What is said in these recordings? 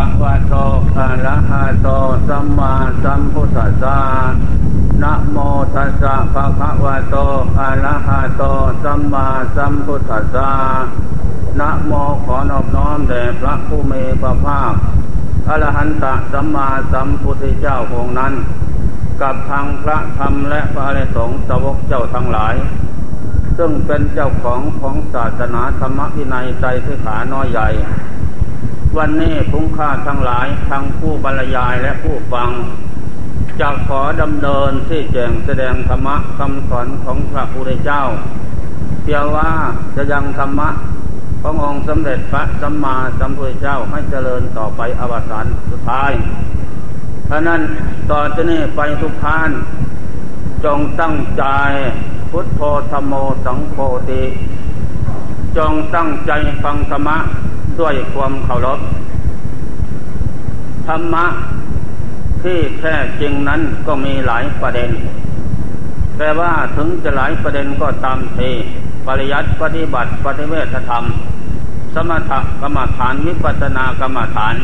คะวะโตอะระหะโตสัมมาสัมพุทธัสสะนะโมตัสสะภะคะวะโตอะระหะโตสัมมาสัมพุทธัสสะนะโมขอนอบน้อมแด่พระผู้มีพระภาคอรหันตสัมมาสัมพุทธเจ้าองค์นั้น กับทางพระธรรมและพระอริยสงฆ์สาวกเจ้าทั้งหลาย ซึ่งเป็นเจ้าของของศาสนาธรรมวินัยใจสิขาน้อยใหญ่ วันนี้พุ้งค่าทั้งหลายทั้งผู้บรรยายและผู้ฟังจะขอดำเนินที่แจงแสดงธรรมะคำสอนของพระพุทธเจ้าเพียงว่าจะยังธรรมะขององค์สมเด็จพระสัมมาสัมพุทธเจ้าให้เจริญต่อไปอวสานสุดท้ายเพราะนั้นต่อจากนี้ไปทุกท่าน จงตั้งใจพุทโธธรรมโมสังโฆติ จงตั้งใจฟังธรรมะ ด้วยความเคารพธรรมะที่แท้จริงนั้นก็มีหลายประเด็น แต่ว่าถึงจะหลายประเด็นก็ตามทีปริยัติปฏิบัติปฏิเวทธรรม สมถกรรมฐานวิปัสสนากรรมฐาน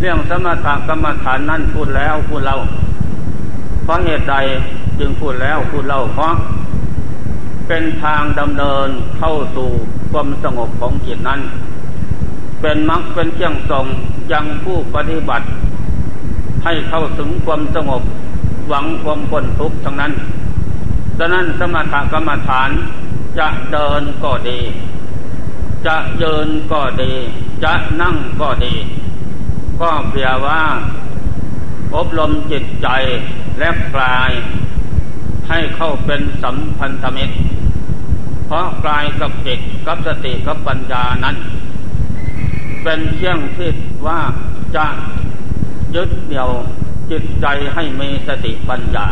เรื่องสมถกรรมฐานนั่นพูดแล้วพูดเล่าเพราะเหตุใดจึงพูดแล้วพูดเล่าเพราะเป็นทางดำเนินเข้าสู่ความสงบของจิตนั้น เป็นมรรคเป็นเครื่องส่งยังผู้ปฏิบัติ ให้เข้าถึงความสงบหวังความพ้นทุกข์ทั้งนั้นดังนั้นสมถกรรมฐานจะเดินก็ดี จะยืนก็ดี จะนั่งก็ดี ก็เพียว่า อบรมจิตใจและกลาย ให้เข้าเป็นสัมพันธมิตร เพราะกลายกับจิตกับสติกับปัญญานั้น เป็นเชื่องที่ว่าจะยึดเดี่ยวจิตใจให้มีสติปัญญา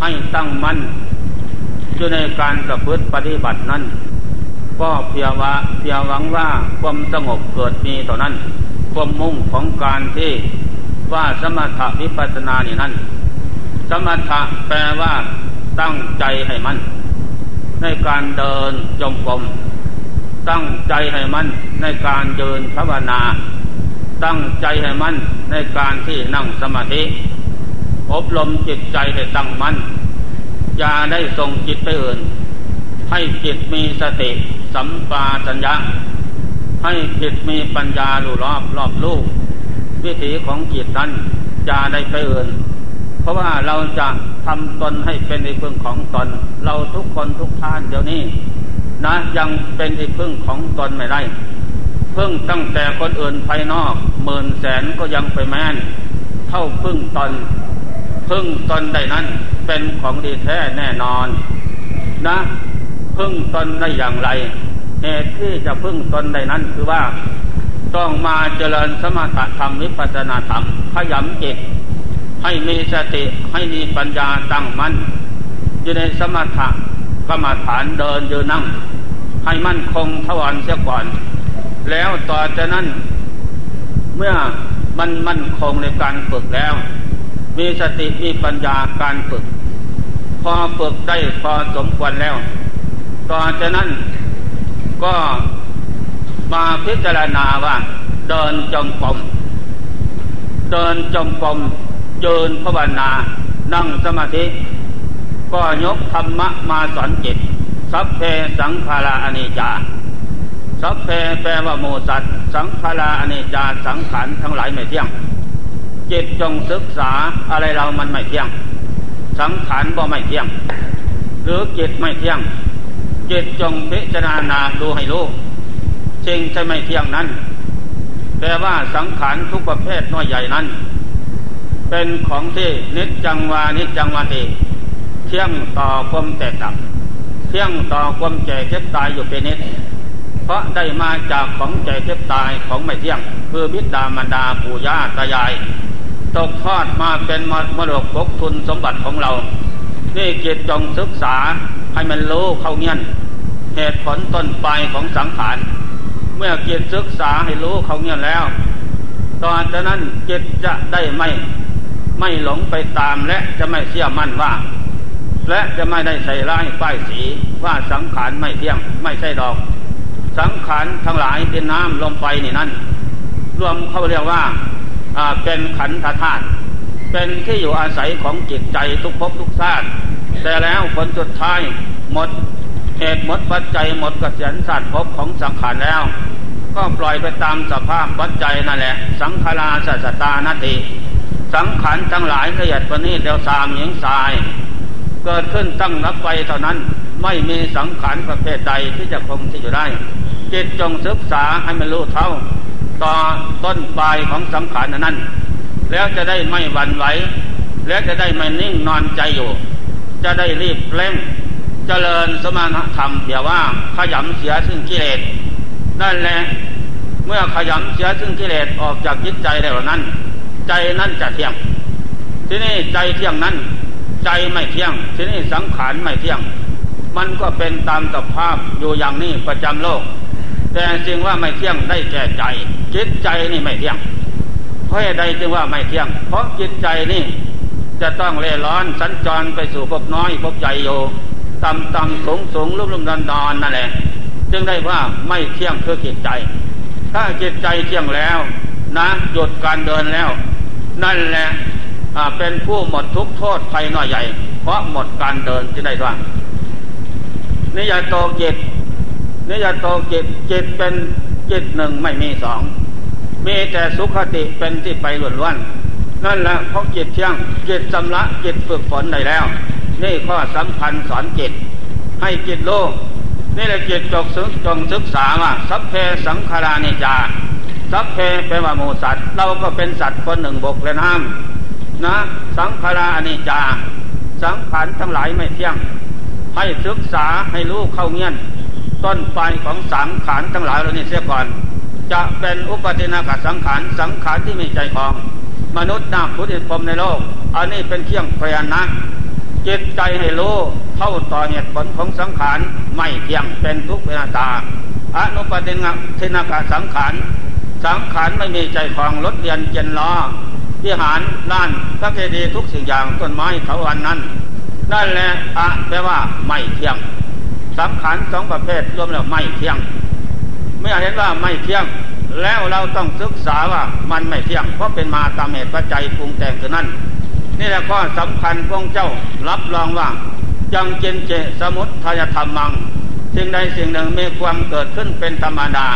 ให้ตั้งมั่นอยู่ในการประพฤติปฏิบัตินั้น ก็เพียว่าเพียหวังว่าความสงบเกิดมีเท่านั้น ความมุ่งของการที่ว่าสมถะวิปัสนานี่นั้น สมถะแปลว่าตั้งใจให้มั่นในการเดินจงกรม ตั้งใจให้มันในการเดินภาวนา ตั้งใจให้มันในการที่นั่งสมาธิ อบรมจิตใจให้ตั้งมั่นอย่าได้ส่งจิตไปอื่น ให้จิตมีสติสัมปาสัญญาให้จิตมีปัญญาลูรอบรอบลูกวิถีของจิตนั้นอย่าได้ไปอื่น เพราะว่าเราจะทำตนให้เป็นที่พึ่งของตน เราทุกคนทุกท่านเดี๋ยวนี้ นะยังเป็นที่พึ่งของตนไม่ได้ พึ่งตั้งแต่คนอื่นภายนอกหมื่นแสนก็ยังไปแม่น เท่าพึ่งตน พึ่งตนได้นั้นเป็นของดีแท้แน่นอน นะ พึ่งตนได้อย่างไรเหตุที่จะพึ่งตนได้นั้นคือว่าต้องมาเจริญสมถะธรรมวิปัสนาธรรมขยำจิตให้มีสติให้มีปัญญาตั้งมัน่นอยู่ในสมถะ กรรมฐานเดินยืนนั่ง ให้มั่นคงทวารเสียก่อน แล้วต่อจากนั้น เมื่อมันมั่นคงในการฝึกแล้ว มีสติมีปัญญาการฝึก พอฝึกได้พอสมควรแล้ว ต่อจากนั้นก็มาพิจารณาว่า เดินจงกรมเดินจงกรมเยืนภาวนา นั่งสมาธิ ก็ยกธรรมะมาสอนจิต สัพเพสังขาราอนิจจา สัพเพแปลว่าโมสัตสังขาราอนิจจาสังขารทั้งหลายไม่เที่ยง จิตจงศึกษาอะไรเรามันไม่เที่ยง สังขารบ่ไม่เที่ยง หรือจิตไม่เที่ยง จิตจงพิจารณาดูให้รู้สิ่งที่ไม่เที่ยงนั้น แปลว่าสังขารทุกประเภทน้อยใหญ่นั้น เป็นของที่นิจจังวานิจจังวาติ เที่ยงต่อความแตกดับเที่ยงต่อความแก่เจ็บตายอยู่เป็นนิดเพราะได้มาจากของแก่เจ็บตายของไม่เที่ยง คือบิดามารดาปู่ย่าตายาย ตกทอดมาเป็นมรดกกทุนสมบัติของเรานี่จิตจงศึกษาให้มันรู้เข้าเงี้ยนเหตุผลต้นปลายของสังขารเมื่อจิตศึกษาให้รู้เข้าเงี้ยนแล้ว ตอนนั้นจิตจะได้ไม่ไม่หลงไปตามและจะไม่เชื่อมั่นว่า และจะไม่ได้ใส่ร้ายป้ายสีว่าสังขารไม่เที่ยงไม่ใช่ดอก สังขารทั้งหลายเป็นน้ำลมไฟนี่นั่นรวมเขาเรียกว่าเป็นขันธธาตุเป็นที่อยู่อาศัยของจิตใจทุกภพทุกชาติแต่แล้วผลสุดท้ายหมดเหตุหมดปัจจัยหมดกระเสียนสัตว์ภพของสังขารแล้ว ก็ปล่อยไปตามสภาพปัจจัยนั่นแหละ สังขาราสัสตานติ สังขารทั้งหลายละเอียดประณีตเดียวสามหญิงสาย เกิดขึ้นตั้งรับไปเท่านั้นไม่มีสังขารประเภทใดที่จะคงที่อยู่ได้ จิตจงศึกษาให้มันรู้เท่า ต่อต้นปลายของสังขารนั้น แล้วจะได้ไม่หวั่นไหวแล้วจะได้ไม่นิ่งนอนใจอยู่ จะได้รีบเร่งเจริญสมาธรรมเดี๋ยวว่าขยำเสียซึ่งกิเลสนั่นแหละเมื่อขยำเสียซึ่งกิเลสออกจากจิตใจแล้วนั้น ใจนั้นจะเที่ยง ที่นี่ใจเที่ยงนั้น ใจไม่เที่ยง ที่นี่สังขารไม่เที่ยง มันก็เป็นตามสภาพอยู่อย่างนี้ประจำโลก แต่จริงว่าไม่เที่ยงได้แก่ใจ จิตใจนี่ไม่เที่ยง เพราะใดจึงว่าไม่เที่ยง เพราะจิตใจนี่จะต้องเล่ร้อนสัญจรไปสู่ภพน้อยภพใหญ่โยต่ำต่ำสูงสูงลุ่มลุ่มดอนดอนนั่นแหละ จึงได้ว่าไม่เที่ยงคือจิตใจ ถ้าจิตใจเที่ยงแล้วนะหยุดการเดินแล้ว นั่นแหละ เป็นผู้หมดทุกโทษภัยน้อยใหญ่ เพราะหมดการเดินที่ได้ว่านิยโตจิตนิยโตจิตจิตเป็นจิตหนึ่งไม่มีสองมีแต่สุขติเป็นที่ไปล้วนๆนั่นแหละเพราะจิตเที่ยงจิตสำละจิตฝึกฝนได้แล้ว นี่ข้อสำคัญสอนจิต ให้จิตโลกนี่แหละจิตจกศึกจงศึกษาว่าสัพเพสังขารานิจาสัพเพแปลว่ามูสัตว์เราก็เป็นสัตว์คนหนึ่งบกและน้ำ นะ สังขารานิจา สังขารทั้งหลายไม่เที่ยง ให้ศึกษาให้รู้เข้าเงียน ต้นปลายของสังขารทั้งหลายเรานี่เสียก่อน จะเป็นอุปตินาคสังขารสังขารที่มีใจของ มนุษย์นาพุทธิพรมในโลก อันนี้เป็นเที่ยงพยานะจิตใจให้รู้เข้าต่อเหตุผลของสังขารไม่เที่ยงเป็นทุกเวนาตาอนุปตินาคสังขารสังขารไม่มีใจของรถเรียนเจนล้อ ที่หารล้านพระเกดีทุกสิ่งอย่างต้นไม้เขาวันนั้น นั่นแหละอะแปลว่าไม่เที่ยงสังขารสองประเภทรวมแล้วไม่เที่ยงเมื่อเห็นว่าไม่เที่ยง แล้วเราต้องศึกษาว่ามันไม่เที่ยง เพราะเป็นมาตามเหตุปัจจัยปรุงแต่งคือนั่นนี่แหละข้อสำคัญของเจ้ารับรองว่าจังเจนเจสมุททายธรรมังสิ่งใดสิ่งหนึ่งมีความเกิดขึ้นเป็นธรรมดา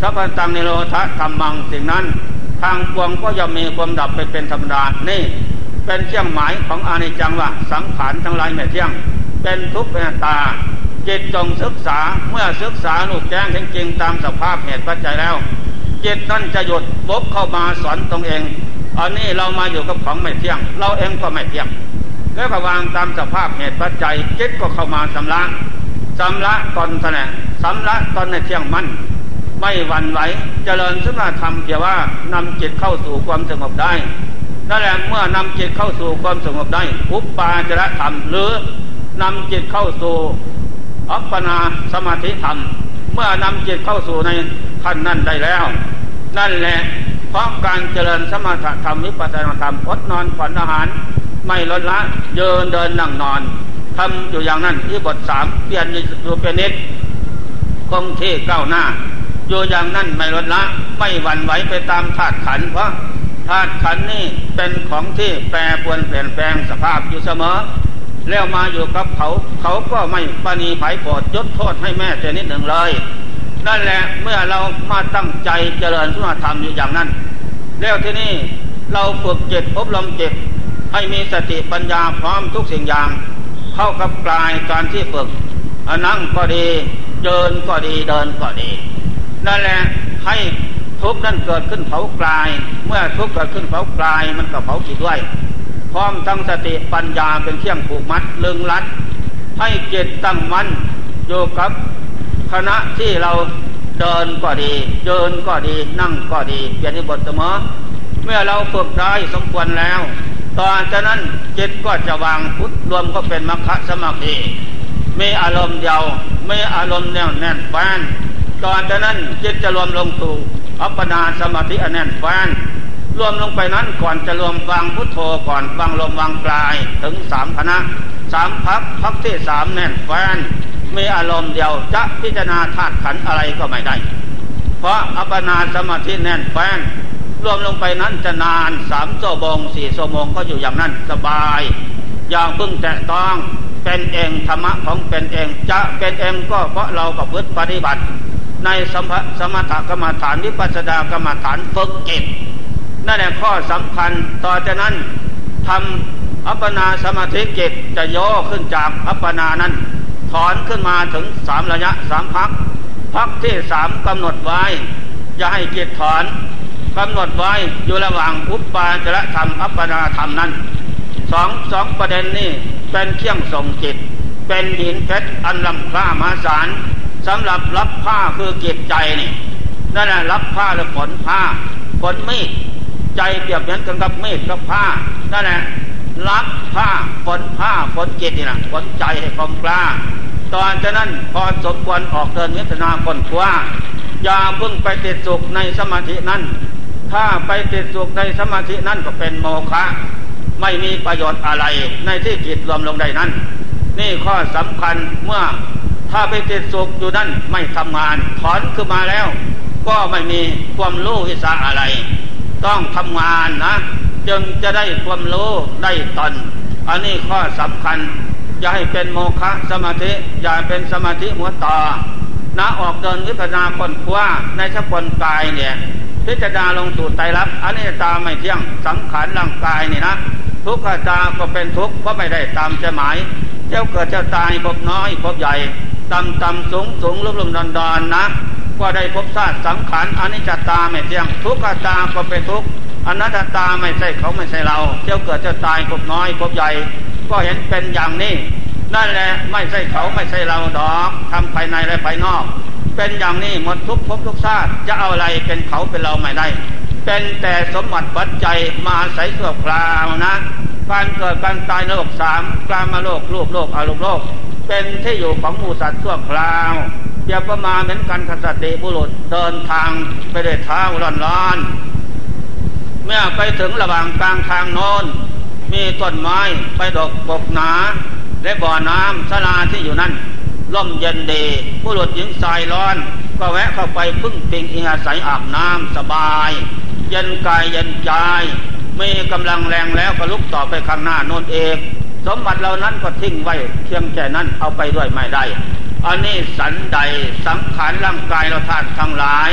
สัพพังนิโรธธรรมังสิ่งนั้น ทางปวงก็ย่อมมีความดับไปเป็นธรรมดา นี่ เป็นเชี่ยงหมายของอานิจจังว่าสังขารทั้งหลายไม่เที่ยง เป็นทุกข์เป็นตา จิตจงศึกษาเมื่อศึกษาลูกแจ้งจริงตามสภาพเหตุปัจจัยแล้วจิตนั่นจะหยุดบกเข้ามาสอนตรงเองอันนี้เรามาอยู่กับของไม่เที่ยง เราเองก็ไม่เที่ยง แล้วก็วางตามสภาพเหตุปัจจัยจิตก็เข้ามาสำละสำละตอนแสดงสำละตอนในเที่ยงมั่น ไม่หวั่นไหวเจริญสุนธรรมเพียว่านำจิตเข้าสู่ความสงบได้นั่นแหละเมื่อนำจิตเข้าสู่ความสงบได้อุปปาจระธรรม หรือนำจิตเข้าสู่อัปปนาสมาธิธรรม เมื่อนำจิตเข้าสู่ในขั้นนั้นได้แล้ว นั่นแหละเพราะการเจริญสมาธธรรมวิปัสสนาธรรมอดนอนผ่อนอาหาร ไม่ลดละเดินเดินนั่งนอนทำอยู่อย่างนั้นที่บทสามเปลี่ยนอยู่เป็นนิดคงที่ก้าวหน้า อยู่อย่างนั้นไม่ลดละไม่หวั่นไหวไปตามธาตุขันเพราะธาตุขันนี่เป็นของที่แปรปรวนเปลี่ยนแปลงสภาพอยู่เสมอ แล้วมาอยู่กับเขา เขาก็ไม่ปณีไผ่โปรดยศโทษให้แม่แต่นิดหนึ่งเลย นั่นแหละเมื่อเรามาตั้งใจเจริญสุนธรรมอยู่อย่างนั้น แล้วที่นี่เราฝึกจิตอบรมจิตให้มีสติปัญญาพร้อมทุกสิ่งอย่าง เข้ากับกลายการที่ฝึกนั่งก็ดีเดินก็ดีเดินก็ดี นั่นแหละให้ทุกข์นั้นเกิดขึ้นเผากลาย เมื่อทุกข์เกิดขึ้นเผากลาย มันก็เผาจิตด้วย พร้อมทั้งสติปัญญาเป็นเครื่องผูกมัดลึงรัด ให้จิตตั้งมั่นอยู่กับคณะที่เราเดินก็ดีเดินก็ดีนั่งก็ดีเปลี่ยนบทเสมอ เมื่อเราฝึกได้สมควรแล้วตอนจากนั้นจิตก็จะวางพุทธรวมก็เป็นมรรคสมาธิมีอารมณ์เดียวไม่อารมณ์แน่วแน่นแฟน ตอนจากนั้นจิตจะรวมลงสู่อัปปนาสมาธิอันแน่นแฟนรวมลงไปนั้นก่อนจะรวมฟังพุทโธก่อนฟังลมวางกลายถึงสามคณะสามพักพักที่สามแน่นแฟนมีอารมณ์เดียวจะพิจารณาธาตุขันอะไรก็ไม่ได้ เพราะอัปปนาสมาธิแน่นแฟ้นรวมลงไปนั้นจะนานสามชั่วโมงสี่ชั่วโมงก็อยู่อย่างนั้นสบายอย่างพึ่งแตะต้องเป็นเองธรรมะของเป็นเองจะเป็นเองก็เพราะเราประพฤติปฏิบัติ ในสมสมถกรรมฐานวิปัสสนากรรมฐานฝึกจิตนั่นแหละข้อสำคัญต่อจากนั้นทำอัปปนาสมาธิจิตจะย่อขึ้นจากอัปปนานั้น ถอนขึ้นมาถึงสามระยะสามพักพักที่สามกำหนดไว้ อย่าให้จิตถอนกำหนดไว้อยู่ระหว่างอุปปาจระธรรมอัปปนาธรรมนั้นสองสองประเด็นนี้เป็นเครื่องส่งจิต เป็นหินเพชรอันลำค่ามาศาล สำหรับรับผ้าคือจิตใจนี่นั่นแหละรับผ้าหรือผลผ้าผลมีดใจเปรียบเหมือนกันกับมีดกับผ้านั่นแหละรับผ้าผลผ้าผลจิตนี่นะผลใจให้คมกล้า ตอนจากนั้นพอสมควรออกเดินวิทนาคนคว้าอย่าเพิ่งไปติดสุขในสมาธินั้น ถ้าไปติดสุขในสมาธินั้นก็เป็นโมฆะไม่มีประโยชน์อะไรในที่จิตรวมลงได้นั้น นี่ข้อสำคัญเมื่อ ถ้าไปติดสุขอยู่นั้นไม่ทำงาน ถอนขึ้นมาแล้ว ก็ไม่มีความรู้วิสาอะไร ต้องทำงานนะ จึงจะได้ความรู้ได้ตน อันนี้ข้อสำคัญอย่าให้เป็นโมฆะสมาธิ อย่าเป็นสมาธิหัวต่อนะออกเดินวิปัสนาคนคว้าในชักคนกายเนี่ยพิจารณาลงสู่ไตรลักษณ์อันนี้ตาไม่เที่ยงสังขารร่างกายนี่นะทุกขตาก็เป็นทุกข์เพราะไม่ได้ตามใจหมาย เจ้าเกิดเจ้าตายพบน้อยพบใหญ่ ต่ำต่ำสูงสูงลุ่มลุ่มดอนดอนนะก็ได้พบชาติสังขารอนนี้จตาไม่เที่ยงทุกขตาก็เป็นทุกอนัตตาไม่ใช่เขาไม่ใช่เราเจ้าเกิดเจ้าตายพบน้อยพบใหญ่ ก็เห็นเป็นอย่างนี้นั่นแหละไม่ใช่เขาไม่ใช่เราดอกทำภายในและภายนอก เป็นอย่างนี้หมดทุกภพทุกชาติจะเอาอะไรเป็นเขาเป็นเราไม่ได้ เป็นแต่สมบัติปัจจัยมาใส่ส่วคราวนะการเกิดการตายโลกสามกลามาโลกรูปโลกอารมณ์โลก เป็นที่อยู่ของหมูสัตว์ทั่วคราวอย่าประมาเหมือนกันขสติบุรุษเดินทางไปด้วยเท้าร้อนร้อนเมื่อไปถึงระหว่างกลางทางโน้น มีต้นไม้ไปดกบกหนา และบ่อน้ำสลาที่อยู่นั่นล่มเย็นดีผู้หลุดหญิงสายร้อน ก็แวะเข้าไปพึ่งพิงอิงอาศัยอาบน้ำสบาย เย็นกายเย็นใจมีกำลังแรงแล้วก็ลุกต่อไปข้างหน้าโนนเอง สมบัติเหล่านั้นก็ทิ้งไว้เพียงแค่นั้นเอาไปด้วยไม่ได้ อันนี้สันใดสังขารร่างกายเราธาตุทั้งหลาย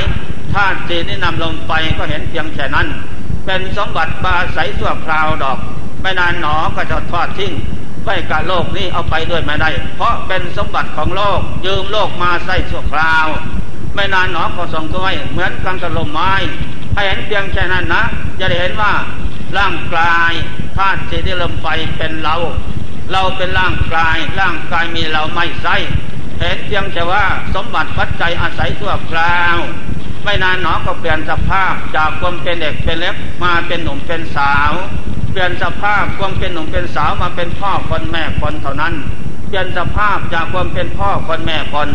ธาตุสีนี่นำลงไปก็เห็นเพียงแค่นั้น เป็นสมบัติปาใสสั่วคราวดอก ไม่นานหนอก็จะทอดทิ้งไว้กับโลกนี้เอาไปด้วยไม่ได้ เพราะเป็นสมบัติของโลก ยืมโลกมาใส่สั่วคราว ไม่นานหนอก็ส่งตัวเหมือนกังกระลมไม้ให้เห็นเพียงแค่นั้นนะจะได้เห็นว่า ร่างกายธาตุสีที่ลมไฟเป็นเรา เราเป็นร่างกาย ร่างกายมีเราไม่ใช่เห็นเพียงแต่ว่าสมบัติปัจจัยอาศัยทั่วคราว ไม่นานหนอก็เปลี่ยนสภาพจากความเป็นเด็กเป็นเล็กมาเป็นหนุ่มเป็นสาว เปลี่ยนสภาพความเป็นหนุ่มเป็นสาวมาเป็นพ่อคนแม่คนเท่านั้น เปลี่ยนสภาพจากความเป็นพ่อคนแม่คน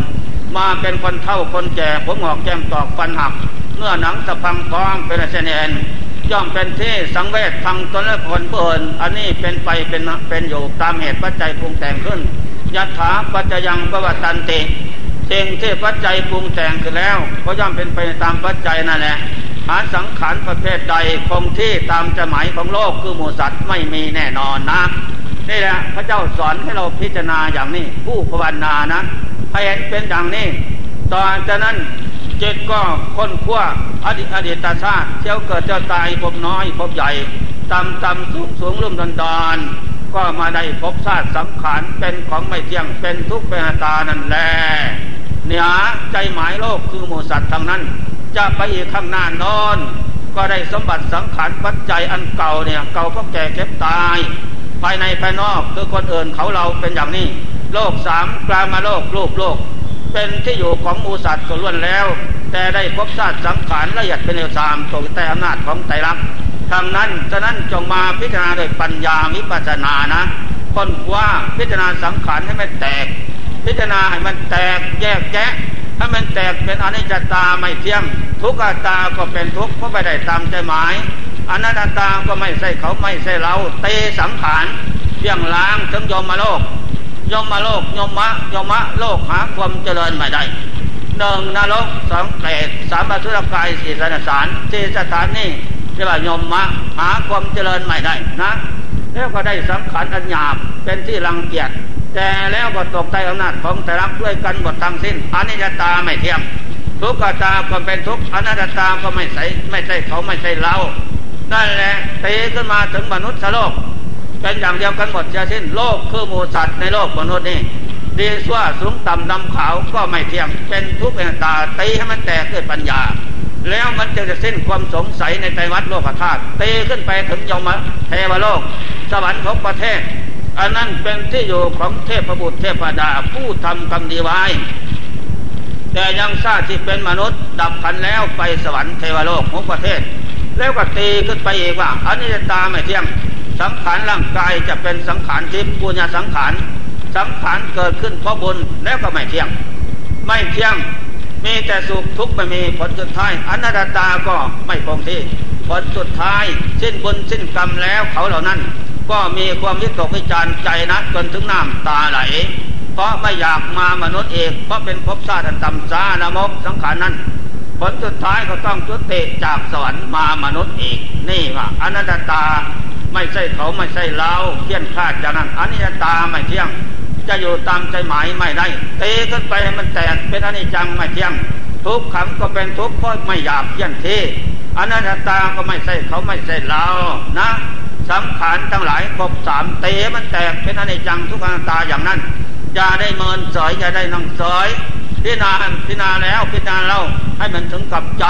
มาเป็นคนเท่าคนแก่ผมหอกแก้มตอกฟันหักเนื้อหนังสะพังท้องเป็นเสนน ย่อมเป็นที่สังเวชทางตนและคนเปินอันนี้เป็นไปเป็นเป็นอยู่ตามเหตุปัจจัยปรุงแต่งขึ้นยัตถาปัจจยังประวัตันติสิ่งที่ปัจจัยปรุงแต่งขึ้นแล้วก็ย่อมเป็นไปตามปัจจัยนั่นแหละหาสังขารประเภทใดคงที่ตามจะหมายของโลกคือหมูสัตว์ไม่มีแน่นอนนะนี่แหละพระเจ้าสอนให้เราพิจารณาอย่างนี้ ผู้ภาวนานะให้เห็นเป็นอย่างนี้ตอนจากนั้น เจิตก็ค้นคว้าอดีตอดีตชาติเที่ยวเกิดเจ้าตายพบน้อยพบใหญ่ต่ำต่ำสูงสูงลุ่มดอนดอนก็มาได้พบชาติสังขารเป็นของไม่เที่ยงเป็นทุกข์เป็นตานั่นแหละเนื้อใจหมายโลกคือหมูสัตว์ทั้งนั้น จะไปอีกข้างหน้านอนก็ได้สมบัติสังขารปัจจัยอันเก่าเนี่ยเก่าก็แก่เก็บตาย ภายในภายนอกคือคนอื่นเขาเราเป็นอย่างนี้ โลกสามกลามาโลกรูปโลก เป็นที่อยู่ของมูสัตว์ก็ล้วนแล้ว แต่ได้พบชาติสังขารละเอียดเป็นเอวสามตกแต่อำนาจของไตรลักษณ์ทางนั้นฉะนั้นจงมาพิจารณาโดยปัญญาวิปัสสนานะค้นว่าพิจารณาสังขารให้มันแตก พิจารณาให้มันแตกแยกแยะถ้ามันแตกเป็นอนิจจตาไม่เที่ยง ทุกขตาก็เป็นทุกข์เพราะไปได้ตามใจหมายอนัตตาก็ไม่ใช่เขาไม่ใช่เรา เตสังขารเบี่ยงล้างถึงยมมาโลก ยมมาโลกยมมะยมมะโลกหาความเจริญไม่ได้หนึ่งนรกสองเปรตสามปัสุรกายสี่สนสารสี่สถานนี่เรียกว่ายมมะหาความเจริญไม่ได้นะแล้วก็ได้สังขารอันหยาบเป็นที่รังเกียจแต่แล้วก็ตกใต้อำนาจของแต่รักด้วยกันหมดทั้งสิ้นอนิจจตาไม่เที่ยงทุกขตาก็เป็นทุกอนัตตาก็ไม่ใช่ไม่ใช่เขาไม่ใช่เรานั่นแหละตีขึ้นมาถึงมนุษย์โลก เป็นอย่างเดียวกันหมดจะสิ้นโลกคือหมูสัตว์ในโลกมนุษย์นี่ดีสั่วสูงต่ำดำขาวก็ไม่เที่ยงเป็นทุกข์เป็นตาตีให้มันแตกด้วยปัญญา แล้วมันจะจะสิ้นความสงสัยในใจวัดโลกธาตุตีขึ้นไปถึงยมเทวโลก สวรรค์ของประเทศ อันนั้นเป็นที่อยู่ของเทพบุตรเทพดาผู้ทำกรรมดีไว้แต่ยังทราบที่เป็นมนุษย์ดับขันแล้วไปสวรรค์เทวโลกของประเทศ แล้วก็ตีขึ้นไปอีกว่าอันิจจตาไม่เที่ยง สังขารร่างกายจะเป็นสังขารทิพย์ปุญญาสังขาร สังขารเกิดขึ้นเพราะบุญแล้วก็ไม่เที่ยง ไม่เที่ยง มีแต่สุขทุกข์ไม่มีผลสุดท้ายอนัตตาก็ไม่คงที่ผลสุดท้าย สิ้นบุญสิ้นกรรมแล้วเขาเหล่านั้น ก็มีความวิตกวิจารใจนะจนถึงน้ำตาไหล เพราะไม่อยากมามนุษย์เองเพราะเป็นภพชาติต่ำซานมกสังขารนั้นผลสุดท้ายก็ต้องจุติจากสวรรค์มามนุษย์อีก นี่ว่าอนัตตา ไม่ใช่เขาไม่ใช่เราเที่ยนคาดจากนั้นอนิจจตาไม่เที่ยง จะอยู่ตามใจหมายไม่ได้เตะขึ้นไปให้มันแตกเป็นอนิจจังไม่เที่ยง ทุกขังก็เป็นทุกข์เพราะไม่อยากเที่ยนทีอนัตตาก็ไม่ใช่เขาไม่ใช่เรานะสังขารทั้งหลายครบสามเตะมันแตกเป็นอนิจจังทุกขังตาอย่างนั้นจะได้เมินสอยจะได้นั่งสอยพิจารณาพิจารณาแล้วพิจารณาเราให้มันถึงกับใจ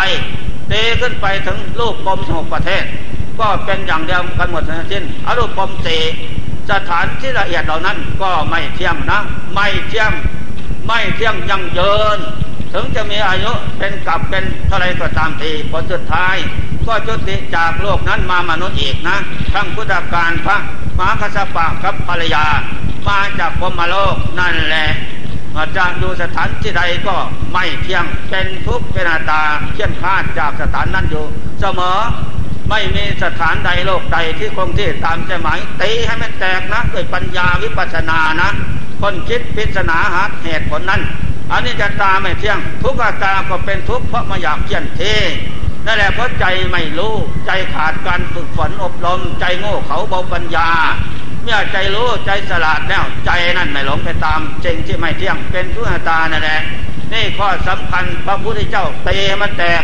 เตะขึ้นไปถึงรูปปมสงบประเทศ ก็เป็นอย่างเดียวกันหมดทั้งสิ้นอรูปปมเตสถานที่ละเอียดเหล่านั้นก็ไม่เที่ยงนะ ไม่เที่ยงไม่เที่ยงยังเยินถึงจะมีอายุเป็นกับเป็นเท่าไรก็ตามทีผลสุดท้าย ก็จุติจากโลกนั้นมามนุษย์อีกนะทั้งพุทธการพระมหาคัสปะกับภรรยา มาจากพมโลกนั่นแหละมาจะอยู่สถานที่ใดก็ไม่เที่ยงเป็นทุกข์เป็นอาตาเชี่ยนคาดจากสถานนั้นอยู่ เสมอ ไม่มีสถานใดโลกใดที่คงที่ตามใจหมายตีให้มันแตกนะด้วยปัญญาวิปัสสนานะ คนคิดพิจารณาหาเหตุผลนั้นอันนี้จะตาไม่เที่ยง ทุกข์ตาก็เป็นทุกข์เพราะมาอยากเพี้ยนเทนั่นแหละเพราะใจไม่รู้ ใจขาดการฝึกฝนอบรม ใจโง่เขาเบาปัญญา เมื่อใจรู้ใจสลาดแล้วใจนั่นไม่หลงไปตามจริงที่ไม่เที่ยงเป็นทุกข์ตานั่นแหละนี่ข้อสำคัญพระพุทธเจ้าเตมันแตก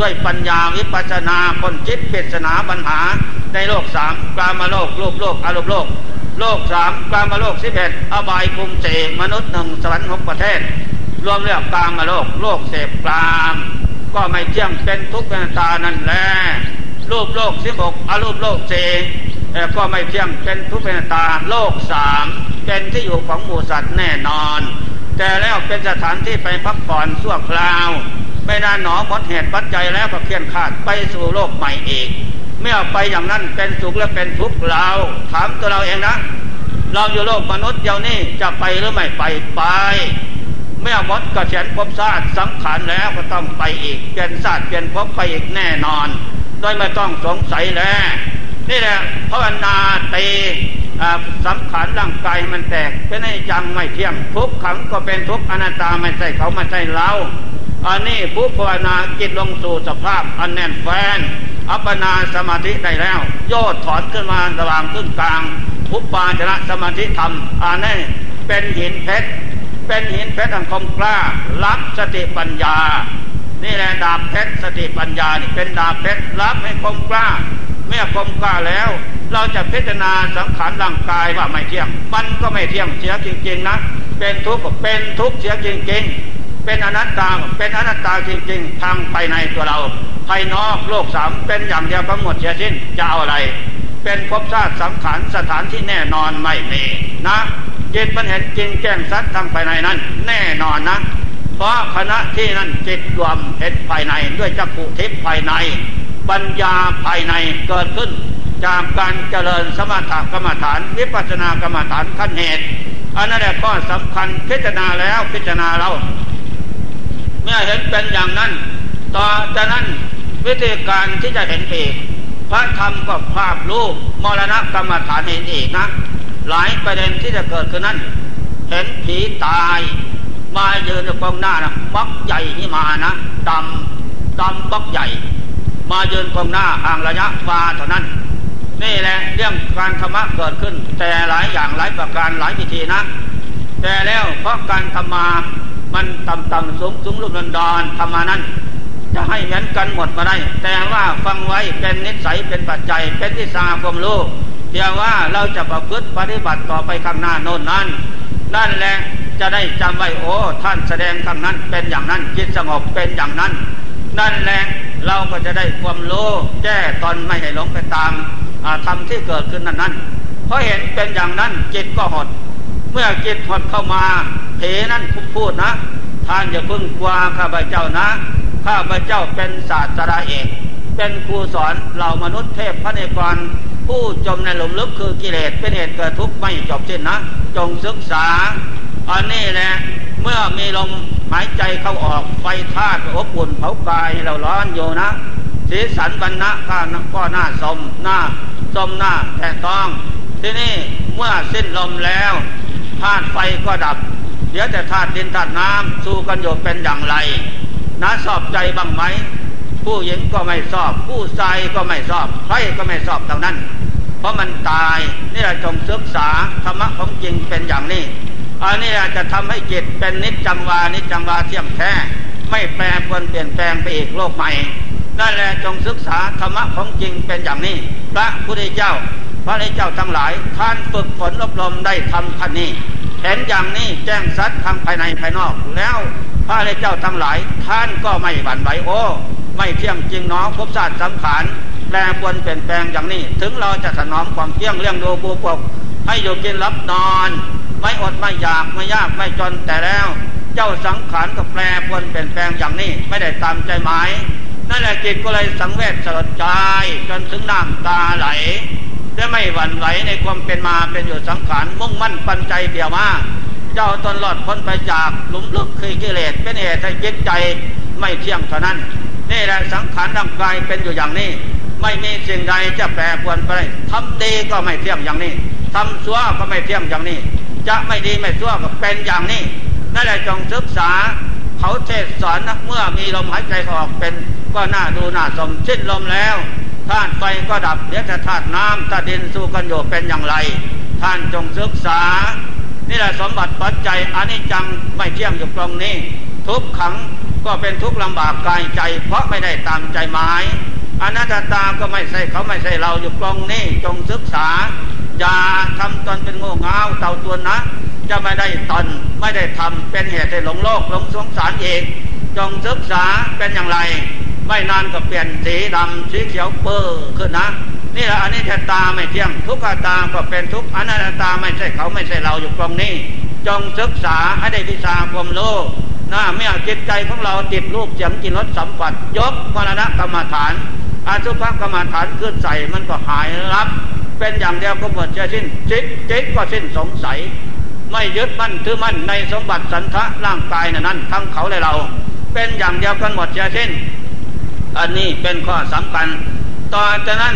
ด้วยปัญญาวิปัสนาคนจิตเปสนาปัญหา ในโลกสามกลามาโลกโลกโลกอารมณ์โลก โลกสามกลามาโลกสิบเอ็ดอบายภูมิเสมนุษย์หนึ่งสวรรค์หกประเทศ รวมเรียกกลามาโลกโลกเสพกลาม ก็ไม่เที่ยงเป็นทุกข์เป็นตานั่นแหละรูปโลกสิบหกอรูปโลกเสก็ไม่เที่ยงเป็นทุกข์เป็นตาโลกสามเป็นที่อยู่ของหมูสัตว์แน่นอน แต่แล้วเป็นสถานที่ไปพักผ่อนสั่วคราว ไม่นานหนอหมดเหตุปัจจัยแล้วก็เคลื่อนขาดไปสู่โลกใหม่อีกเมื่อไปอย่างนั้นเป็นสุขและเป็นทุกข์เราถามตัวเราเองนะ เราอยู่โลกมนุษย์เดียวนี้จะไปหรือไม่ไปไปเมื่อมดกระเฉนพบชาติสังขารแล้วก็ต้องไปอีกเปลี่ยนชาติเปลี่ยนพบไปอีกแน่นอนโดยไม่ต้องสงสัยแล้วนี่แหละภาวนาตีสังขารร่างกายมันแตกเป็นไอ้จังไม่เที่ยงทุกขังก็เป็นทุกอนัตตาไม่ใช่เขาไม่ใช่เรา อันนี้ผู้ภาวนาจิตลงสู่สภาพอันแน่นแฟน อัปปนาสมาธิได้แล้ว โยดถอนขึ้นมาระหว่างขึ้นกลางอุปปาจนะสมาธิธรรมอันนี้เป็นหินเพชรเป็นหินเพชรอันคมกล้ารับสติปัญญา นี่แหละดาบเพชรสติปัญญานี่เป็นดาบเพชรรับให้คมกล้าเมื่อคมกล้าแล้ว เราจะพิจารณาสังขารร่างกายว่าไม่เที่ยง มันก็ไม่เที่ยงเสียจริง ๆนะเป็นทุกข์เป็นทุกข์เสียจริง ๆ เป็นอนัตตาเป็นอนัตตาจริงๆทางภายในตัวเรา ภายนอกโลกสามเป็นอย่างเดียวทั้งหมดเสียสิ้นจะเอาอะไร เป็นภพชาติสังขารสถานที่แน่นอนไม่มีนะจิตมันเห็นจริงแจ้งสัตว์ทางภายในนั้น แน่นอนนะ เพราะคณะที่นั้นจิตรวมเห็นภายในด้วยจักขุทิพย์ภายใน ปัญญาภายในเกิดขึ้น จากการเจริญสมถกรรมฐาน วิปัสสนากรรมฐานขั้นเหตุอันนั้นแหละก็สำคัญพิจารณาแล้วพิจารณาเรา เมื่อเห็นเป็นอย่างนั้น ต่อจากนั้นวิธีการที่จะเห็นอีกพระธรรมก็ภาพรูปมรณะกรรมฐานเห็นอีกนะ หลายประเด็นที่จะเกิดขึ้นนั้น เห็นผีตายมาเยืนอยู่กองหน้านะบักใหญ่นี่มานะดำดำบักใหญ่ มาเยืนกองหน้าห่างระยะฟ้าเท่านั้น นี่แหละเรื่องการธรรมะเกิดขึ้น แต่หลายอย่างหลายประการหลายพิธีนะ แต่แล้วเพราะการธรรมา มันต่ำต่ำสูงสูงรุ่มดอนธรรมานั้น จะให้เหมือนกันหมดมาได้ แต่ว่าฟังไว้เป็นนิสัยเป็นปัจจัย เป็นที่สาความรู้เดียวว่าเราจะประพฤติปฏิบัติต่อไปข้างหน้าโน่นนั้นนั่นแหละจะได้จำไว้โอ้ท่านแสดงข้างนั้นเป็นอย่างนั้นจิตสงบเป็นอย่างนั้น นั่นแหละเราก็จะได้ความรู้แก้ตอนไม่ให้หลงไปตามธรรมที่เกิดขึ้นนั้นนั้นเพราะเห็นเป็นอย่างนั้นจิตก็หด เมื่อจิตหดเข้ามาเถนั้นคุพูดนะ ท่านอย่าพึ่งกลัวข้าพเจ้านะ ข้าพเจ้าเป็นศาสตราเอก เป็นครูสอนเหล่ามนุษย์เทพพระเนกรผู้จมในหลุมลึกคือกิเลสเป็นเหตุเกิดทุกข์ไม่จบสิ้นนะ จงศึกษา อันนี้แหละเมื่อมีลมหายใจเข้าออกไฟธาตุอบอุ่นเผากายเราร้อนอยู่นะสีสันบรรณะข้าก็หน้าสมหน้าสมหน้าแต่ต้อง ที่นี่เมื่อสิ้นลมแล้ว ธาตุไฟก็ดับ เดี๋ยวแต่ธาตุดินธาตุน้ำสู้กันอยู่เป็นอย่างไรนะสอบใจบ้างไหม ผู้หญิงก็ไม่สอบ ผู้ชายก็ไม่สอบใครก็ไม่สอบเท่านั้น เพราะมันตายนี่เราจงศึกษาธรรมะของจริงเป็นอย่างนี้อันนี้จะทำให้จิตเป็นนิจจังวานิจจังวาเที่ยมแท้ไม่แปรปรวนเปลี่ยนแปลงไปอีกโลกใหม่นั่นแหละจงศึกษาธรรมะของจริงเป็นอย่างนี้ พระพุทธเจ้า พระเจ้าทั้งหลายท่านฝึกฝนอบรมได้ทำท่านนี้ เห็นอย่างนี้แจ้งสัตว์ทั้งภายในภายนอกแล้วพระเจ้าทั้งหลาย ท่านก็ไม่หวั่นไหวโอ้ไม่เที่ยงจริงเนาะภพชาสติสังขารแปรปวนเปลี่ยนแปลงอย่างนี้ ถึงเราจะถนอมความเที่ยงเลี้ยงดูปูปกให้อยู่กินรับนอน ไม่อดไม่อยากไม่ยากไม่จนแต่แล้ว เจ้าสังขารก็แปรปวนเปลี่ยนแปลงอย่างนี้ไม่ได้ตามใจหมายนั่นแหละจิตก็เลยสังเวชสลดใจจนถึงน้ำตาไหล จะไม่หวั่นไหวในความเป็นมาเป็นอยู่สังขารมุ่งมั่นปันใจเดียวมาเจ้าตนหลอดพ้นไปจากหลุมลึกคือกิเลสเป็นเหตุให้จิตใจไม่เที่ยงเท่านั้นนี่แหละสังขารร่างกายเป็นอยู่อย่างนี้ ไม่มีสิ่งใดจะแปรปรวนไปทำดีก็ไม่เที่ยงอย่างนี้ทำชั่วก็ไม่เที่ยงอย่างนี้ จะไม่ดีไม่ชั่วก็เป็นอย่างนี้นั่นแหละจงศึกษาเขาเทศสอนนะเมื่อมีลมหายใจออกเป็นก็น่าดูน่าสมสิ้นลมแล้ว ธาตุไฟก็ดับเดี๋ยวจะธาตุน้ำธาตุดินสู้กันอยู่เป็นอย่างไร ท่านจงศึกษา นี่แหละสมบัติปัจจัยอนิจจังไม่เที่ยงอยู่ตรงนี้ ทุกขังก็เป็นทุกข์ลำบากกายใจ เพราะไม่ได้ตามใจหมายอนัตตาก็ไม่ใช่เขาไม่ใช่เราอยู่กองนี้จงศึกษา อย่าทำตนเป็นโง่เงาเต่าตัวนะ จะไม่ได้ตนไม่ได้ทำเป็นเหตุให้หลงโลกหลงสงสารเองจงศึกษาเป็นอย่างไร ไม่นานก็เปลี่ยนสีดำสีเขียวเปื้อขึ้นนะนี่แหละอันนี้ตาไม่เที่ยงทุกขตาก็เป็นทุกอนัตตาไม่ใช่เขาไม่ใช่เราอยู่ตรงนี้ จงศึกษาให้ได้วิชาความรู้นะเมื่อาจิตใจของเราติดรูปเสียงกินรสสัมผัส ยกมรณะกรรมฐานอาชุภกรรมฐานขึ้นใส่มันก็หายรับ เป็นอย่างเดียวก็หมดจะสิ้นจิตจิตก็สิ้นสงสัย ไม่ยึดมั่นถือมั่นในสมบัติสันทะร่างกายนั้นทั้งเขาและเรา เป็นอย่างเดียวกันหมดจะสิ้น อันนี้เป็นข้อสำคัญ ต่อจากนั้น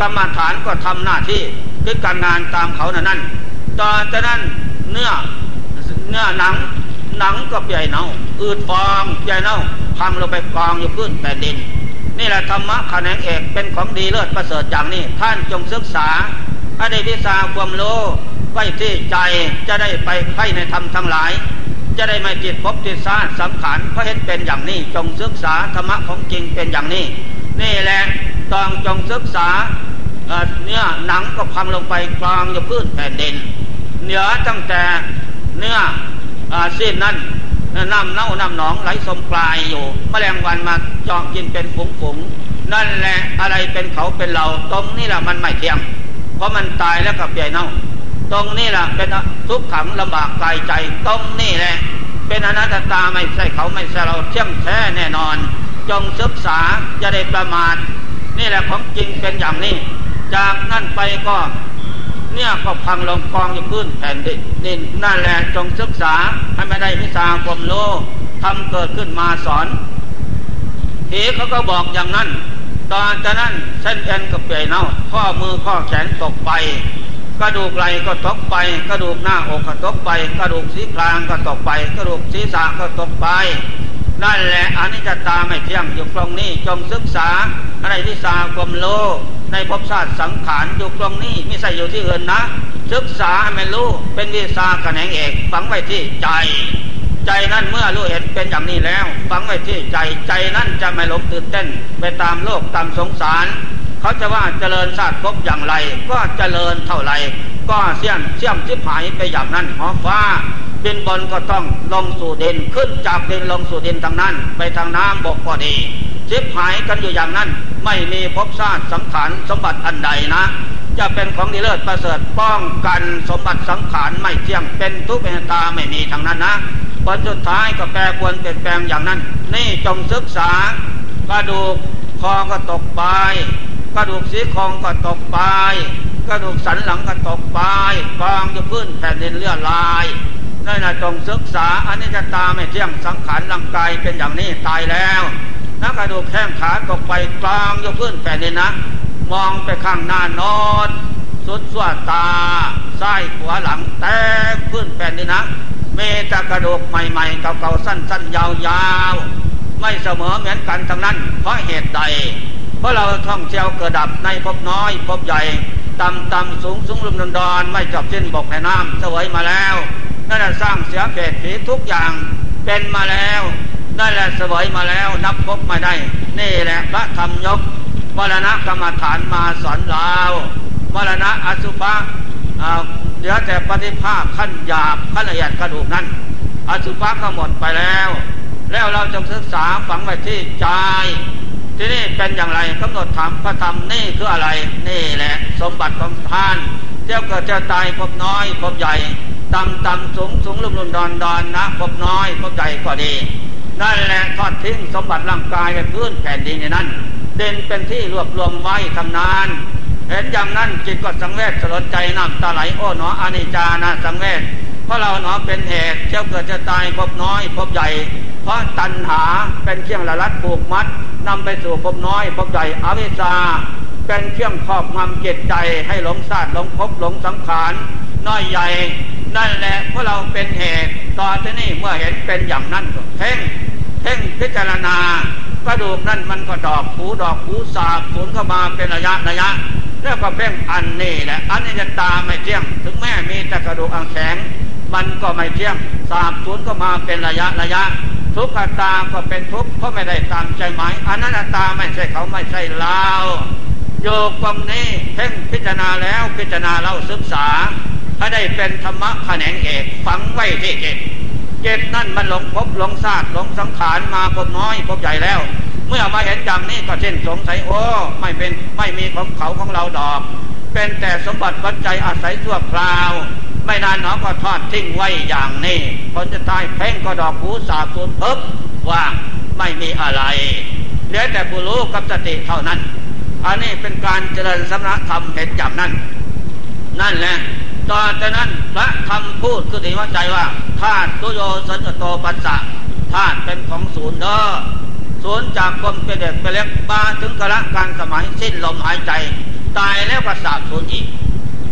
กรรมฐานก็ทำหน้าที่คือการงานตามเขานั้นต่อจากนั้นเนื้อเนื้อหนังหนังก็ใหญ่เน่าอืดฟองใหญ่เน่าพังลงไปกองอยู่พื้นแผ่นดิน นี่แหละธรรมะขนงเอกเป็นของดีเลิศประเสริฐอย่างนี้ ท่านจงศึกษาให้ได้วิชาความรู้ไว้ที่ใจจะได้ไปไข่ในธรรมทั้งหลาย จะได้ไม่จิตพบจิตสาสังขารเพราะเห็นเป็นอย่างนี้ จงศึกษาธรรมะของจริงเป็นอย่างนี้ นี่แหละต้องจงศึกษาเนื้อหนังก็พังลงไปกลางอยู่พื้นแผ่นดิน เหนือตั้งแต่เนื้อสิ้นนั้นน้ำเน่าน้ำหนองไหลสมปลายอยู่มแมลงวันมาจองกินเป็นฝูงฝูงนั่นแหละอะไรเป็นเขาเป็นเราตรงนี้แหละมันไม่เที่ยง เพราะมันตายแล้วกับใหญ่เน่า ตรงนี้แหละเป็นทุกขังลำบากกายใจตรงนี้แหละ เป็นอนัตตาไม่ใช่เขาไม่ใช่เราเที่ยงแท้แน่นอน จงศึกษาจะได้ประมาทนี่แหละของจริงเป็นอย่างนี้ จากนั่นไปก็เนี่ยก็พังลงกองอยู่พื้นแผ่นดินนั่นแหละจงศึกษาให้ไม่ได้วิชาความโลทำเกิดขึ้นมาสอนทีเขาก็บอกอย่างนั้น ตอนจากนั้นเส้นเอ็นก็เปลยเน่าข้อมือข้อแขนตกไป กระดูกไหลก็ตกไป กระดูกหน้าอกก็ตกไป กระดูกสีกลางก็ตกไป กระดูกศีรษะก็ตกไป นั่นแหละอนิจจตาไม่เที่ยงอยู่ตรงนี้จงศึกษาอะไรวิชาความโลในภพชาติสังขารอยู่ตรงนี้ไม่ใช่อยู่ที่อื่นนะ ศึกษาให้มันรู้เป็นวิชาแขนงเอกฝังไว้ที่ใจ ใจนั้นเมื่อรู้เห็นเป็นอย่างนี้แล้วฝังไว้ที่ใจใจนั้นจะไม่หลงตื่นเต้นไปตามโลกตามสงสาร เขาจะว่าเจริญชาติพบอย่างไร ก็เจริญเท่าไร ก็เสี่ยมเสี่ยมชิบหายไปอย่างนั้นหอฟ้าบินบนก็ต้องลงสู่ดินขึ้นจากดินลงสู่ดินทางนั้น ไปทางน้ำบกก็ดีชิบหายกันอยู่อย่างนั้น ไม่มีภพชาติสังขารสมบัติอันใดนะ จะเป็นของดีเลิศประเสริฐป้องกันสมบัติสังขารไม่เที่ยงเป็นทุกข์เป็นตาไม่มีทางนั้นนะผลสุดท้ายก็แปรปวนเปลี่ยนแปลงอย่างนั้น นี่จงศึกษากระดูกคอก็ตกไป กระดูกสีคองก็ตกไป กระดูกสันหลังก็ตกไปกองจะพื้นแผ่นดินเลื่อนลายนั่นนะจงศึกษาอันนี้จะตาไม่เที่ยงสังขารร่างกายเป็นอย่างนี้ตายแล้วนักกระดูกแข้งขาตกไปกลางจะพื้นแผ่นดินนะ มองไปข้างหน้านอนสุดสวตาซ้ายขวาหลังแต้พื้นแผ่นดินนะเมตากระดูกใหม่ๆเก่าๆสั้นๆยาวๆไม่เสมอเหมือนกันทั้งนั้นเพราะเหตุใด เพราะเราท่องเที่ยวเกิดดับในพบน้อยพบใหญ่ต่ำต่ำสูงสูงลุ่มดอนดอนไม่จบสิ้นบกในน้ำเสวยมาแล้วนั่นแหละสร้างเสียเปรตผีทุกอย่างเป็นมาแล้วนั่นแหละเสวยมาแล้วนับพบไม่ได้ นี่แหละพระธรรมยกมรณะกรรมฐานมาสอนเรามรณะอสุภะเดี๋ยวแต่ปฏิภาคขั้นหยาบขั้นละเอียดกระดูกนั้น อสุภะก็หมดไปแล้ว แล้วเราจะศึกษาฝังไว้ที่ใจ ที่นี่เป็นอย่างไรกำหนดถามพระธรรมนี่คืออะไร นี่แหละ สมบัติของท่านเจ้าเกิดเจ้าตายพบน้อยพบใหญ่ต่ำต่ำสูงสูงลุ่มลุ่มดอนดอนนะพบน้อยพบใหญ่ก็ดี นั่นแหละทอดทิ้งสมบัติร่างกายกับพื้นแผ่นดินในนั้น เด่นเป็นที่รวบรวมไว้ทำนาน เห็นอย่างนั้นจิตก็สังเวชสลดใจน้ำตาไหลโอ้หนออานิจานะสังเวชเพราะเราหนอเป็นเหตุเจ้าเกิดจะตายพบน้อยพบใหญ่ เพราะตัณหาเป็นเครื่องละลัดผูกมัด นำไปสู่พบน้อยพบใหญ่อวิชชาเป็นเครื่องครอบงำจิตใจให้หลงซาดหลงพบหลงสังขารน้อยใหญ่ นั่นแหละเพราะเราเป็นเหตุตอนที่นี่เมื่อเห็นเป็นอย่างนั้นก็เพ่งเพ่งพิจารณากระดูกนั่นมันก็ดอกหูดอกหูสาบสูญเข้ามาเป็นระยะระยะแล้วก็เพ่งอันนี้แหละอันนี้จะตาไม่เที่ยง ถึงแม้มีแต่กระดูกอังแข็ง มันก็ไม่เที่ยงสาบสูญเข้ามาเป็นระยะระยะ ทุกขตาก็เป็นทุกข์เพราะไม่ได้ตามใจหมายอนันตาไม่ใช่เขาไม่ใช่เราโยกตรงนี้เพ่งพิจารณาแล้วพิจารณาเราศึกษาถ้าได้เป็นธรรมะแขนงเอกฝังไว้ที่เจตเจตนั่นมันหลงพบหลงซาดหลงสังขารมาพบน้อยพบใหญ่แล้ว เมื่อมาเห็นจำนี้ก็เช่นสงสัยโอ้ไม่เป็นไม่มีของเขาของเราดอก เป็นแต่สมบัติวัจจัยอาศัยชั่วคราว ไม่นานหนอก็ทอดทิ้งไว้อย่างนี้ผลจะตายเพ่งก็ดอกหูสาบสูญเพิบว่างไม่มีอะไรเหลือแต่ผู้รู้กับสติเท่านั้น อันนี้เป็นการเจริญสมณธรรมเห็นอย่างนั้น นั่นแหละตอนจากนั้นพระธรรมพูดคือถึงว่าใจว่าธาตุตุโยสัญโตปัสสะธาตุเป็นของศูนย์เด้อศูนย์จากความเป็นเด็กเป็นเล็กมาถึงกระการสมัยสิ้นลมหายใจ ตายแล้วก็สาบสูญอีก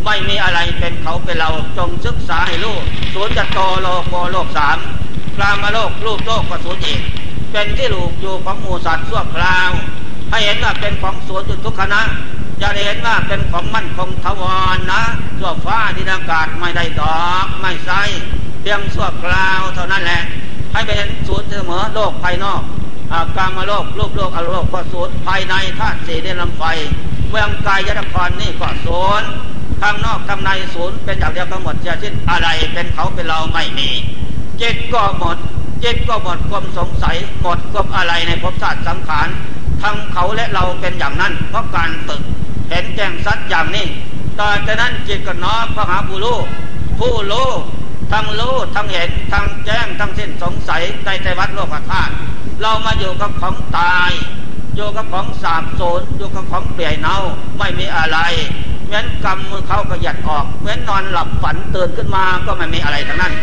ไม่มีอะไรเป็นเขาเป็นเราจงศึกษาให้รู้ศูนย์จัตโตโลโกโลกสามกลามโลกรูปโลกก็ศูนย์อีกเป็นที่ลูกอยู่ของหมูสัตว์ชั่วคราว ให้เห็นว่าเป็นของศูนย์อยู่ทุกคณะอย่าเห็นว่าเป็นของมั่นคงทวรนะชั่วฟ้าดินอากาศไม่ได้ดอกไม่ใช่เพียงชั่วคราวเท่านั้นแหละ ให้ไปเห็นศูนย์เสมอโลกภายนอกกามาโลกรูปโลกอโลกก็ศูนย์ภายในธาตุสี่ในลำไฟเมืองกายยนครนี่ก็ศูนย์ ข้างนอกข้างในศูนย์เป็นอย่างเดียวกันหมดจะสิ้นอะไรเป็นเขาเป็นเราไม่มีจิตก็หมดจิตก็หมดความสงสัยหมดความอะไรในภพชาติสังขารทั้งเขาและเราเป็นอย่างนั้น เพราะการฝึกเห็นแจ้งสัดอย่างนี้ต่อจากนั้นจิตก็น้อมพระหาผู้รู้ผู้รู้ทั้งรู้ทั้งเห็นทั้งแจ้งทั้งสิ้นสงสัยในใจวัดโลกธาตุเรามาอยู่กับของตายอยู่กับของสาบโสนอยู่กับของเปลี่ยนเน่าไม่มีอะไร เหมือนกำมือเขาก็หยัดออก เหมือนนอนหลับฝันตื่นขึ้นมาก็ไม่มีอะไรทั้งนั้น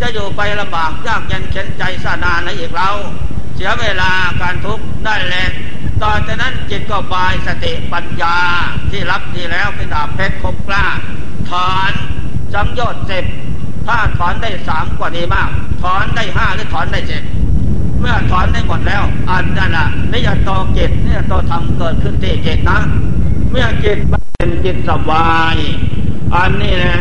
จะอยู่ไปลำบากยากยันเข็นใจสานาในอีกเรา เสียเวลาการทุกข์ได้แลวต่อจากนั้นจิตก็บายสติปัญญาที่รับดีแล้วเป็นดาบเพชรคมกล้า ถอนสังยชน์เจ็บ ถ้าถอนได้สามกว่านี้มาก ถอนได้ห้าหรือถอนได้เจ็ดเมื่อถอนได้หมดแล้ว อันนั้นละนิยตเกตนิยตธรรมเกิดขึ้นที่เกตนะ เมื่อเกตเป็นจิตสบาย อันนี้นะ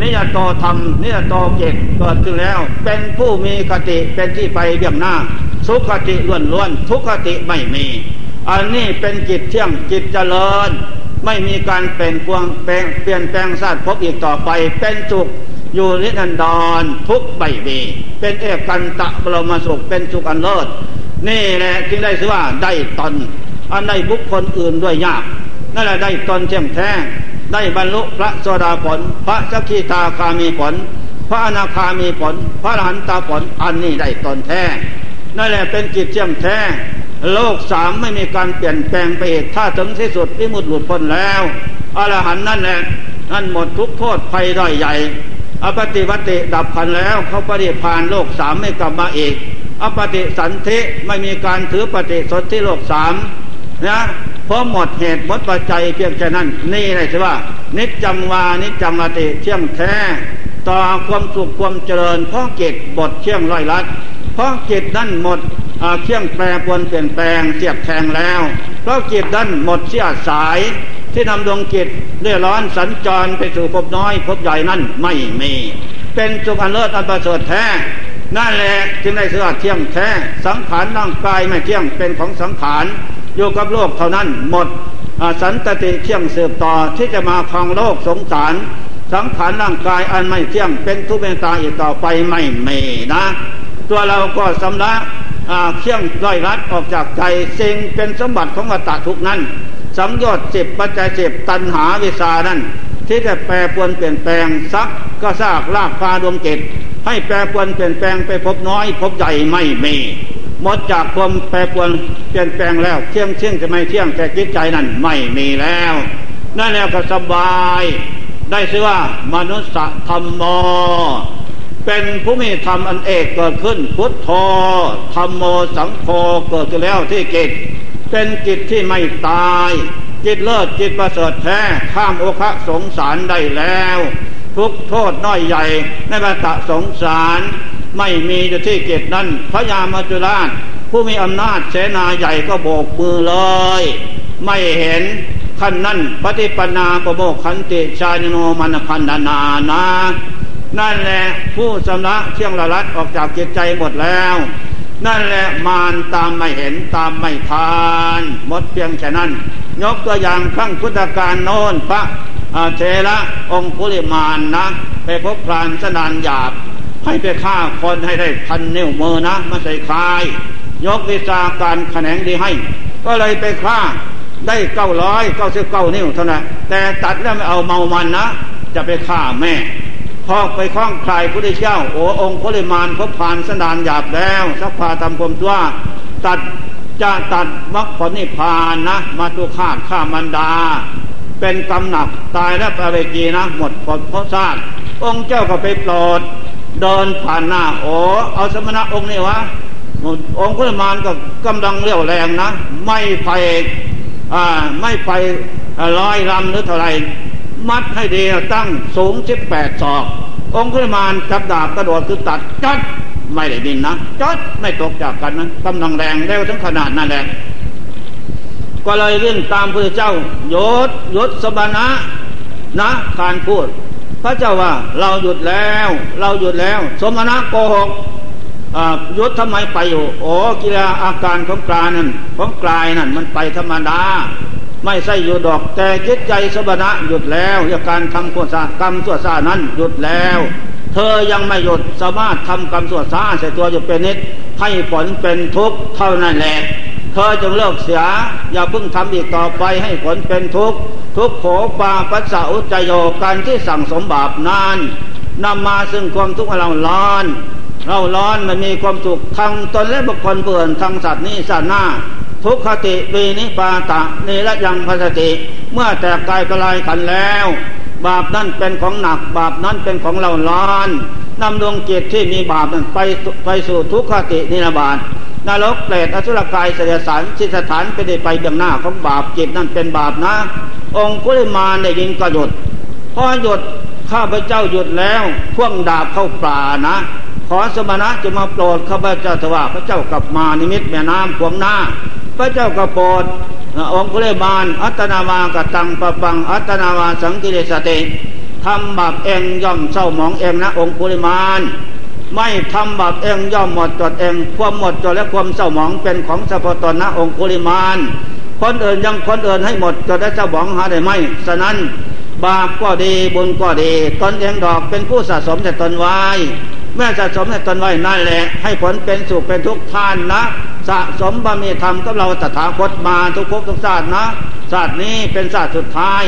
นิยตธรรมนิยตเกตเกิดขึ้นแล้ว เป็นผู้มีคติเป็นที่ไปเบี่ยงหน้า สุขติล้วนล้วนทุกขติไม่มี อันนี้เป็นจิตเที่ยงจิตเจริญ ไม่มีการเปลี่ยนแปลงเปลี่ยนแปลงศาตร์พบอีกต่อไป เป็นสุขอยู่นิรันดรทุกใบมีเป็นเอกกันตะบรมสุขเป็นสุขอันเลิศนี่แหละจึงได้ชื่อว่าได้ตนอันได้บุคคลอื่นด้วยยาก นั่นแหละได้ตนเที่ยงแท้ได้บรรลุพระโสดาผล พระสักขีตาคามีผล พระอนาคามีผล พระอรหันตาผลอันนี้ได้ตนแท้นั่นแหละเป็นจิตเที่ยงแท้โลกสามไม่มีการเปลี่ยนแปลงไปอีกถ้าถึงที่สุดที่มุดหลุดพ้นแล้วอรหันนั่นแหละนั่นหมดทุกโทษภัยด้อยใหญ่ อปฏิวัติดับพันแล้วเขาปฏิพานโลกสามไม่กลับมาอีกอปฏิสันธิไม่มีการถือปฏิสนธิโลกสามนะ เพราะหมดเหตุหมดปัจจัยเพียงแค่นั้น นี่เลยสิว่า นิจจังวานิจจังอติเที่ยงแท้ ต่อความสุขความเจริญเพราะเกตบทเที่ยงร้อยลัดเพราะเกตนั่นหมดเที่ยงแปรปวนเปลี่ยนแปลงเสียบแทงแล้ว เพราะเกตนั่นหมดเสียสาย ที่นำดวงจิตเลื่อร้อนสัญจรไปสู่ภพน้อยภพใหญ่นั้นไม่มี เป็นจุกอันเลิศอันประเสริฐแท้นั่นแหละจึงได้เสือเที่ยงแท้ สังขารร่างกายไม่เที่ยงเป็นของสังขาร อยู่กับโลกเท่านั้นหมดสันตติเที่ยงสืบต่อที่จะมาครองโลกสงสาร สังขารร่างกายอันไม่เที่ยงเป็นทุกข์เป็นตาอีกต่อไปไม่มีนะ ตัวเราก็สำลักเที่ยงร้อยรัดออกจากใจสิ่งเป็นสมบัติของวัตทุกนั้นสังยอดสิบปัจจัยสิบตัณหาวิสานั่นที่จะแปรปวนเปลี่ยนแปลงซักก็ซากลากพาดวงเกตให้แปรปวนเปลี่ยนแปลงไปพบน้อยพบใหญ่ไม่มี มดจากความแปรปวนเปลี่ยนแปลงแล้วเที่ยงเที่ยงจะไม่เที่ยงแต่จิตใจนั้นไม่มีแล้ว นั่นแล้วก็สบาย ได้ชื่อว่ามนุษยธรรมโม เป็นผู้มีธรรมอันเอกเกิดขึ้นพุทโธธรรมโมสังโฆเกิดขึ้นแล้วที่กิจเป็นจิตที่ไม่ตาย จิตเลิศจิตประเสริฐแท้ข้ามโอคะสงสารได้แล้ว ทุกโทษน้อยใหญ่ในบรรตะสงสาร ไม่มีอยู่ที่เกตนั้นพระยามาจุราช ผู้มีอำนาจเสนาใหญ่ก็โบกมือเลย ไม่เห็นขั้นนั้นปฏิปนาประโมกขันติชาญโนมันพันนานานานั่นแหละผู้สำนักเที่ยงละลัดออกจากจิตใจหมดแล้ว นั่นแหละมารตามไม่เห็นตามไม่ทานหมดเพียงแค่นั้น ยกตัวอย่างครั้งพุทธกาลโน้นพระเทระองคุลิมานนะ ไปพบพรานสนานหยาบ ให้ไปฆ่าคนให้ได้พันนิ้วมือนะมาใส่คาย ยกวิชาการแขนงดีให้ ก็เลยไปฆ่าได้เก้าร้อยเก้าสิบเก้านิ้วเท่านั้นแต่ตัดแล้วไม่เอาเมามันนะ จะไปฆ่าแม่พอไปคล้องใครพุทธเจ้า โอ้องค์พริมานพบผ่านสนานหยาบแล้วสักพาทำความตัวตัดจะตัดมรรคผลนิพพานนะ มาตุขาดข้ามันดา เป็นกำหนักตายแล้วไปเวจีนะ หมดผลเพราะชาติองค์เจ้าก็ไปโปรด เดินผ่านหน้าโอ้เอาสมณะองค์นี้วะองค์พริมานก็กำลังเรี่ยวแรงนะ ไม่ไปอ่าไม่ไปร้อยลำหรือเท่าไรมัดให้ดีตั้งสูงสิบแปดศอก องคุลมานจับดาบกระโดดคือตัดจัดไม่ได้ดินนะจัดไม่ตกจากกันนะกำลังแรงเร็วถึงขนาดนั้นแหละก็เลยเรื่องตามพระเจ้ายศยศสบานะนะการพูด ระเจ้าว่าเราหยุดแล้ว เราหยุดแล้ว สมณะโกหกยศทำไมไปอยู่โอ้กิริยาอาการของกลายนั่นของกลายนั่นมันไปธรรมดา ไม่ใช่หยุดดอก แต่จิตใจสบนะหยุดแล้วาการทำความสะกรรมสั่วซานั้นหยุดแล้ว เธอยังไม่หยุดสามารถทำกรรมสั่วซาใส่ตัวอยู่เป็นนิดให้ผลเป็นทุกข์เท่านั้นแหละเธอจงเลิกเสีย อย่าเพิ่งทำอีกต่อไปให้ผลเป็นทุกข์ ทุกโขปาปัสสะอุจโยการที่สั่งสมบาปนานนำมาซึ่งความทุกข์เราร้อน เราร้อนมันมีความสุขทางตนและบุคคลเปื่อนทางสัตว์นี้สัตว์หน้า ทุกขติปีนิปาตะเนรยังพัสติ เมื่อแตกกายกลายขันแล้ว บาปนั่นเป็นของหนัก บาปนั้นเป็นของเราล้านนำดวงจิตที่มีบาปนั้นไปไปสู่ทุกขตินิรบาตนรกเปรตอสุรกายเสดสารสิสถานไปได้ไปเบื้องหน้าของบาปจิตนั่นเป็นบาปนะ องคุลิมานได้ยินก็หยุดพอหยุดข้าพเจ้าหยุดแล้วพ่วงดาบเข้าป่านะ ขอสมณะจะมาโปรดข้าพเจ้าถว่าพระเจ้ากลับมานิมิตแม่น้ำขวงหน้า พระเจ้าก็โปรดองคุเลบาล อัตนาวากตังปะปัง อัตนาวาสังกิเลสติทำบาปเองย่อมเศร้าหมองเองนะองคุลิมานไม่ทำบาปเองย่อมหมดจดเอง ความหมดจดและความเศร้าหมองเป็นของสัพตนะองคุลิมาน คนอื่นยังคนอื่นให้หมดจดและเศร้าหมองหาได้ไหมฉะนั้นบาปก็ดีบุญก็ดีตนเองดอกเป็นผู้สะสมแต่ตนไว้เมื่อสะสมแต่ตนไว้นั่นแหละ ให้ผลเป็นสุขเป็นทุกท่านนะ สะสมบารมีธรรมกับเราตถาคตมาทุกภพทุกชาตินะชาตินี้เป็นชาติสุดท้าย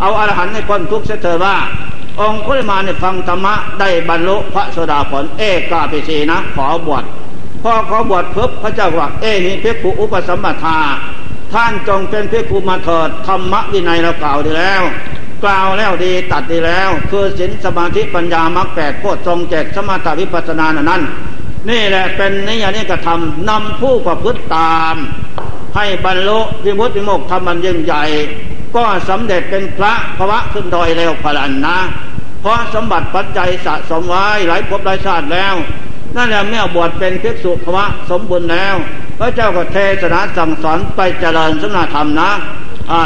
เอาอรหันต์ให้พ้นทุกข์เสียเถิดว่า องค์คุลมาในฟังธรรมะได้บรรลุพระโสดาผลเอกาปิสีนะ ขอบวชพอขอบวชเพิ่พระเจ้าว่าเอหิเพกุอุปสมปทา ท่านจงเป็นเพกุมาเถิดธรรมวินัยเรากล่าวดีแล้ว กล่าวแล้วดีตัดดีแล้ว คือศีลสมาธิปัญญามรรคแปดโพชฌงเจ็ดสมถวิปัสนานั้น นี่แหละเป็นนิยานิกระทำนำผู้ประพฤติตาม ให้บรรลุวิมุตติโมกธรรมันยิ่งใหญ่ ก็สำเร็จเป็นพระภวะขึ้นดอยเร็วพลันนะ เพราะสมบัติปัจจัยสะสมไว้หลายภพหลายชาติแล้ว นั่นแหละเมื่อบวชเป็นภิกษุภวะสมบูรณ์แล้ว พระเจ้าก็เทศนาสั่งสอนไปเจริญสมณธรรมนะ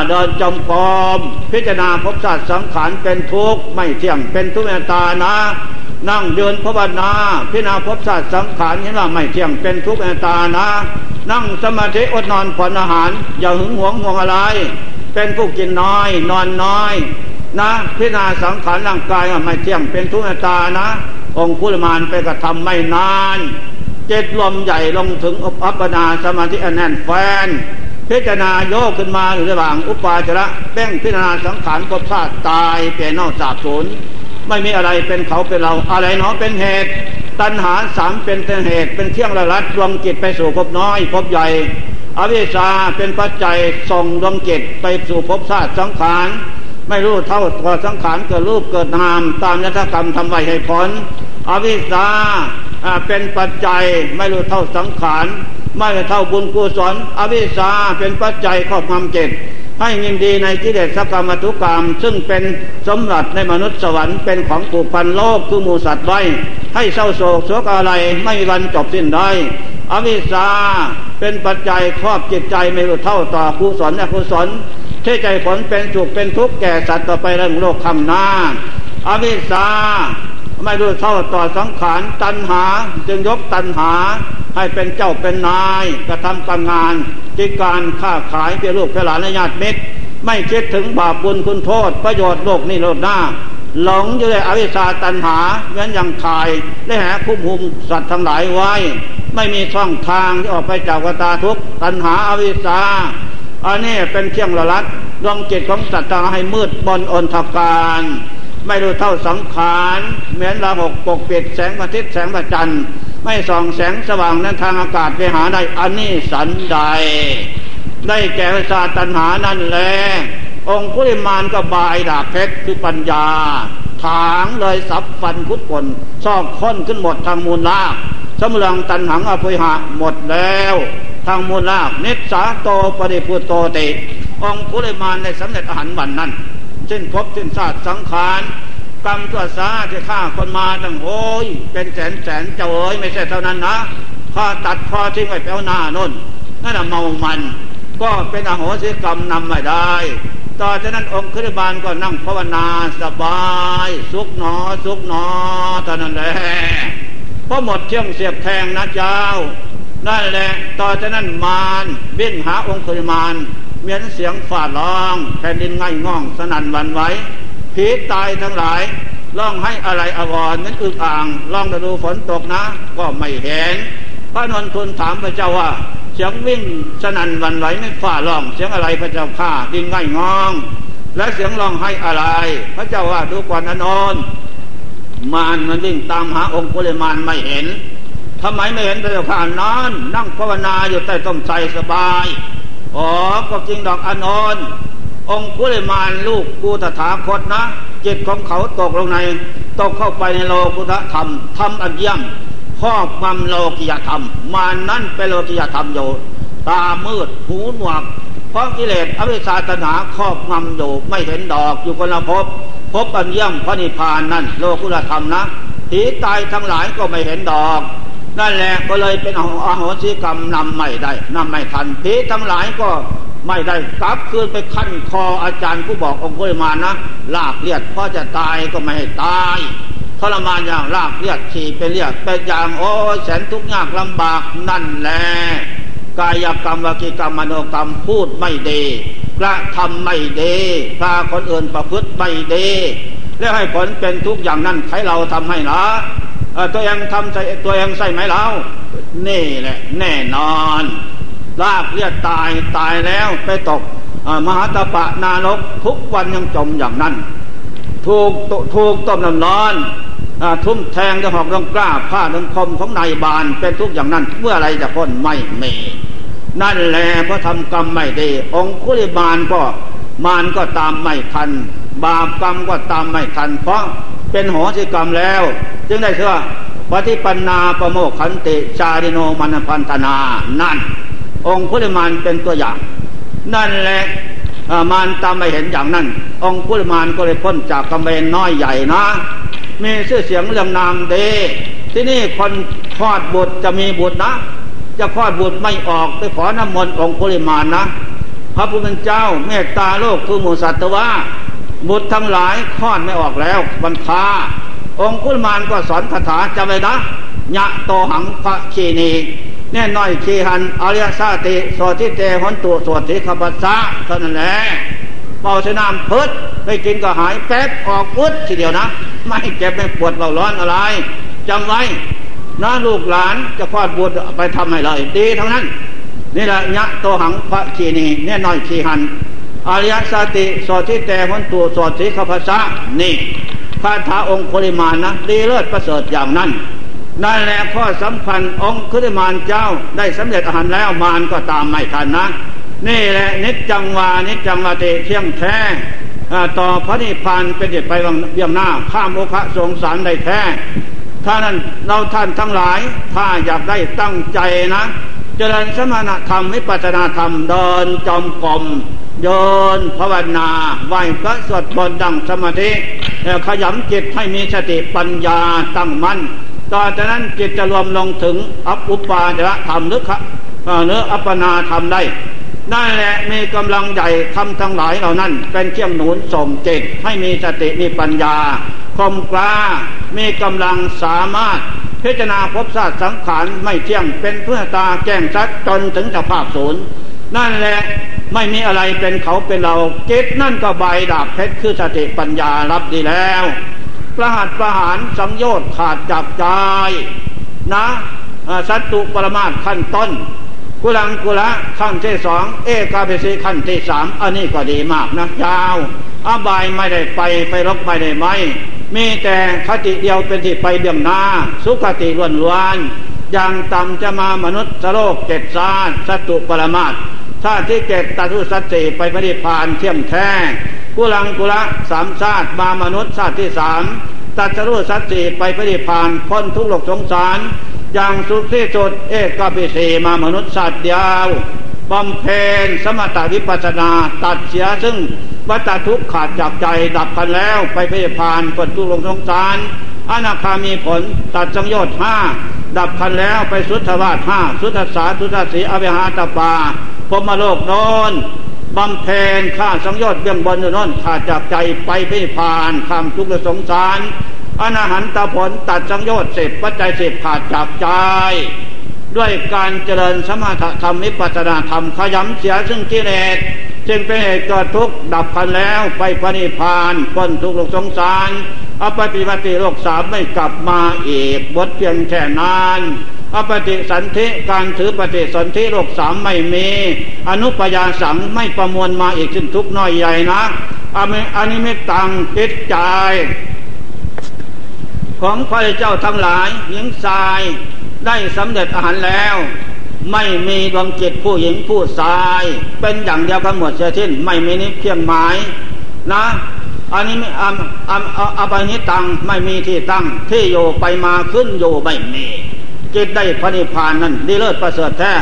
เดินจมกรมพิจารณาพบสัตว์สังขารเป็นทุกข์ไม่เที่ยงเป็นทุกข์ในตานะ นั่งเดินภาวนาพิจารณาพบสัตว์สังขารเห็นว่าไม่เที่ยงเป็นทุกข์ในตานะ นั่งสมาธิอดนอนผ่อนอาหาร อย่าหึงหวงห่วงอะไร เป็นผู้กินน้อย นอนน้อย นะพิจารณาสังขารร่างกายไม่เที่ยงเป็นทุกข์ในตานะ องคุลมานไปกระทำไม่นาน จ็ดลมใหญ่ลงถึงอัปปนาสมาธิแน่นแฟน พิจารณาโยกขึ้นมาอยู่ระหว่างอุปาจระแป้งพิจารณาสังขารภพชาติตายเปลี่ยนนอกสาบสูญไม่มีอะไรเป็นเขาเป็นเราอะไรเนาะเป็นเหตุ ตัณหาสามเป็นเหตุ เป็นเครื่องละลัดดวงจิตไปสู่ภพน้อยภพใหญ่ อวิชชาเป็นปัจจัยส่งดวงจิตไปสู่ภพชาติสังขารไม่รู้เท่าตัวสังขารเกิดรูปเกิดนาม ตามยถกรรมทำไว้ให้ผลอวิชชา เป็นปัจจัยไม่รู้เท่าสังขาร ไม่รู้เท่าบุญกุศลอวิชชาเป็นปัจจัยครอบงำเจ็ดให้ยินดีในกิเลสกรรมทุกกรรม ซึ่งเป็นสมบัติในมนุษย์สวรรค์เป็นของผูกพันโลกคือมูสัตว์ไว้ ให้เศร้าโศกโศกอะไรไม่มีวันจบสิ้นได้อวิชชาเป็นปัจจัยครอบจิตใจไม่รู้เท่าต่อกุศลอกุศลที่ใจผลเป็นสุขเป็นทุกข์แก่สัตว์ต่อไปเรื่องโลกคำหน้าอวิชชา ไม่รู้เท่าต่อสังขารตัณหา จึงยกตัณหา ให้เป็นเจ้าเป็นนายกระทำการงานจิการค้าขายเพื่อลูกเพื่อหลานญาติมิตร ไม่คิดถึงบาปบุญคุณโทษ ประโยชน์โลกนี้โลกหน้า หลงอยู่ในอวิชชาตันหาเงั้นยังขายได้หาคุ้มหุมสัตว์ทั้งหลายไว้ ไม่มีช่องทางที่ออกไปจากกตาทุกตันหาอวิชชาอันนี้เป็นเครื่องละลัดดวงจิตของสัตว์ตางให้มืดบนอนทการ ไม่รู้เท่าสังขารเหมือนระหกปกปิดแสงพระอาทิตย์แสงพระจันทร์ไม่ส่องแสงสว่างนั้นทางอากาศไปหาได้อันนี้สันใด ได้แก่ศาสตัญหานั่นแหละองคุลิมานก็บายดาบเพชรคือปัญญา ถางเลยสับฟันคุดผลซอกค้นขึ้นหมดทางมูลลากสมลังตันหังอภิหะหมดแล้ว ทางมูลลากนิสาโตปริพุโตติ องคุลิมานในสำเร็จอาหารวันนั้น สิ้นพบสิ้นศาสตร์สังขารกรรมตัวสาที่ฆ่าคนมาตั้งโอ้ยเป็นแสนแสนเจ้าเอ้ยไม่ใช่เท่านั้นนะข้าตัดคอทิ้งไว้แปลวหน้าน่นนั่นเมามัน ก็เป็นอโหสิกรรมนำไม่ได้ต่อจากนั้นองค์คริบาลก็นั่งภาวนาสบาย สุขหนอสุขหนอตอนนั้นแหละพอหมดเที่ยงเสียบแทงนะเจ้านั่นแหละต่อจากนั้นมารบินหาองค์คริมาน เมียนเสียงฝ่าร้องแผ่นดินง่ายง่องสนั่นวันไหวผีตายทั้งหลายล่องให้อะไรอวรนั้นอึกอ่างล่องดูฝนตกนะ ก็ไม่เห็นพระนนทุนถามพระเจ้าว่า เสียงวิ่งสนั่นวันไหวไม่ฝ่าล่องเสียงอะไรพระเจ้าข้าดินง่ายงอง และเสียงร้องให้อะไร พระเจ้าว่าดูก่อนนอนมารมันวิ่งตามหาองค์กุลมานไม่เห็นทำไมไม่เห็นพระเจ้าข้านอนนั่งภาวนาอยู่ใต้ต้นไทรสบาย อ๋อก็จริงดอกอนอน องคุลิมานลูกกูตถาคตนะ จิตของเขาตกลงใน ตกเข้าไปในโลกุตธรรมทำอันเยี่ยมครอบงำโลกิยธรรม มานั่นเป็นโลกิยธรรมอยู่ตามืดหูหนวกเพราะกิเลสอวิชชาตนาครอบงำอยู่ไม่เห็นดอกอยู่คนละภพพบอันย่ำพระนิพพานนั่นโลกุลธรรมนะผีตายทั้งหลายก็ไม่เห็นดอก นั่นแหละก็เลยเป็นอโหสิกรรมนำไม่ได้นำไม่ทันผีทั้งหลายก็ไม่ได้กลับคืนไปขั้นคออาจารย์ผู้บอกองค์ุริมานะลากเลียดพ่อจะตายก็ไม่ให้ตายทรมานอย่างลากเลียดขี่ไปเลียดเป็นอย่างโอ้แสนทุกข์ยากลำบากนั่นแหละกายกรรมวกิกรรมมโนกรรมพูดไม่ดีกระทำไม่ดีพาคนอื่นประพฤติไม่ดีแล้วให้ผลเป็นทุกอย่างนั้นใครเราทำให้นะ ตัวเองทำใจตัวเองใส่ไหมเรานี่แหละ แน่นอนลากเลียดตายตายแล้วไปตกมหาตปะนารกทุกวันยังจมอย่างนั้น ถูกถูกต้มน้ำร้อนทุ่มแทงจะหอกต้องกล้าผ้าต้องคมของนายบานเป็นทุกอย่างนั้น เมื่อไรจะพ้นไม่มีนั่นแหละเพราะทำกรรมไม่ดี องคุลิบาลก็มานก็ตามไม่ทัน บาปกรรมก็ตามไม่ทัน เพราะ เป็นหสิกรรมแล้ว จึงได้เชื่อปฏิปันนาประโมขันติชาดิโนมันพันธนา นั่น องค์พุทธมานเป็นตัวอย่าง นั่นแหละมารตามไม่เห็นอย่างนั้น องค์พุทธมานก็เลยพ้นจากกำเบนน้อยใหญ่นะ มีชื่อเสียงเรื่องนามเดที่นี่คนคลอดบุตรจะมีบุตรนะ จะคลอดบุตรไม่ออกไปขอน้ำมนต์องค์พุทธมานนะ พระพุทธเจ้าเมตตาโลกคือหมูสัตว์ว่า บุตรทั้งหลายคลอดไม่ออกแล้วบรรพาองค์พุทธมานก็สอนคาถาจำไว้นะยะโตหังพระคีนีแน่น้อยขีหันอริยสาติสวที่เตหนตัวสวดที่ขปัสสะเท่านั้นแหละเป่าชนามพิษไม่กินก็หายแป๊บออกอุดทีเดียวนะ ไม่เจ็บไม่ปวดเบาร้อนอะไรจำไว้นะลูกหลานจะคลอดบุตรไปทำให้เลย ดีทั้งนั้น นี่แหละยะโตหังพระขีนีแน่น้อยขีหัน อริยสติสวดที่แต่หนตัวสวดที่ขปัสะนี่คาถาองค์คริมานนะดีเลิศประเสริฐอย่างนั้นนั่นแหละข้อสำคัญองค์คุริมานเจ้าได้สำเร็จอาหารแล้วมารก็ตามไม่ทันนะ นี่แหละนิจจังวานิจจังวาเตเที่ยงแท้ต่อพระนิพพานเป็นเด็ดไปเบี่ยงหน้าข้ามโอคะสงสารได้แท้ถ้านั้นเราท่านทั้งหลาย ถ้าอยากได้ตั้งใจนะ เจริญสมณธรรมวิปัสนาธรรมเดินจอมกลม โยนภาวนาไหวพระสวดบนดังสมาธิขยำจิตให้มีสติปัญญาตั้งมั่นต่อจากนั้นจิตจะรวมลงถึงอัปอุปาจะธรรมหรือเนื้ออัปนาธรรมได้นั่นแหละมีกำลังใหญ่ทำทั้งหลายเหล่านั้น เป็นเครื่องหนุนส่งจิตให้มีสติมีปัญญาคมกล้ามีกำลังสามารถ พิจารณาพบศาสตร์สังขารไม่เที่ยงเป็นเพื่อตาแก้งชัดจนถึงจะภาพศูนย์นั่นแหละ ไม่มีอะไรเป็นเขาเป็นเราจิตนั่นก็ใบดาบเพชรคือสติปัญญารับดีแล้ว ประหัตประหารสังโยชน์ขาดจากใจนะสัตตุปรมาตขั้นต้น กุลังกุละขั้นที่สองเอกาเปสีขั้นที่สามอันนี้ก็ดีมากนะยาวอบายไม่ได้ไปไปรบไม่ได้ไหมมีแต่คติเดียวเป็นที่ไปเบี่ยงหน้า สุขติล้วนล้วนอย่างต่ำจะมามนุษย์โลกเจ็ดซาสัตตุปรมาต ชาติที่เจ็ดตัตุสัตติไปปฏิพานเที่ยมแท้กุลังกุละสามชาติมามนุษย์ชาติที่สามตัดสรุสัตติไปปฏิพานพ้นทุกโลกสงสาร อย่างสุขที่สุดเอกปิสีมามนุษย์ชาติยาวบำเพ็ญสมถวิปัสนาตัดเสียซึ่งวัฏทุกข์ขาดจากใจดับกันแล้วไปปฏิพานพ้นทุกโลกสงสารอนาคามีผลตัดสังโยชน์ห้าดับพันแล้วไปสุทธวาสห้าสุทธสาสุทธสีอวิหาตปา พมโลกนอนบำเพ็ญข้าสังยชน์เบื้องบนอยู่นั่นขาดจากใจไปพิพานคำทุกข์สงสารอนาหันตผลตัดสังโยชน์เสร็จปัจจัยเสพขาดจากใจ ด้วยการเจริญสมถธรรมวิปัสนาธรรมขยำเสียซึ่งกิเลสจึงเป็นเหตุเกิดทุกข์ดับพันแล้วไปปณิพานพ้นทุกข์สงสารอปฏิปฏิโลกสามไม่กลับมาอีกบทเพียงแค่นาน อปฏิสันธิการถือปฏิสันธิโลกสามไม่มี อนุปยาสังไม่ประมวลมาอีกขึ้นทุกน้อยใหญ่นะอนิมิตตังจิตใจของพระเจ้าทั้งหลายหญิงชายได้สำเร็จอาหารแล้ว ไม่มีดวงจิตผู้หญิงผู้ชาย เป็นอย่างเดียวกันหมดเสียทิ้นไม่มีนิเพียงหมายนะอันนี้อัมอัมอภินิตังไม่มีที่ตั้งที่อยู่ไปมาขึ้นอยู่ไม่มี จิตได้พระนิพพานนั้นดีเลิศประเสริฐแท้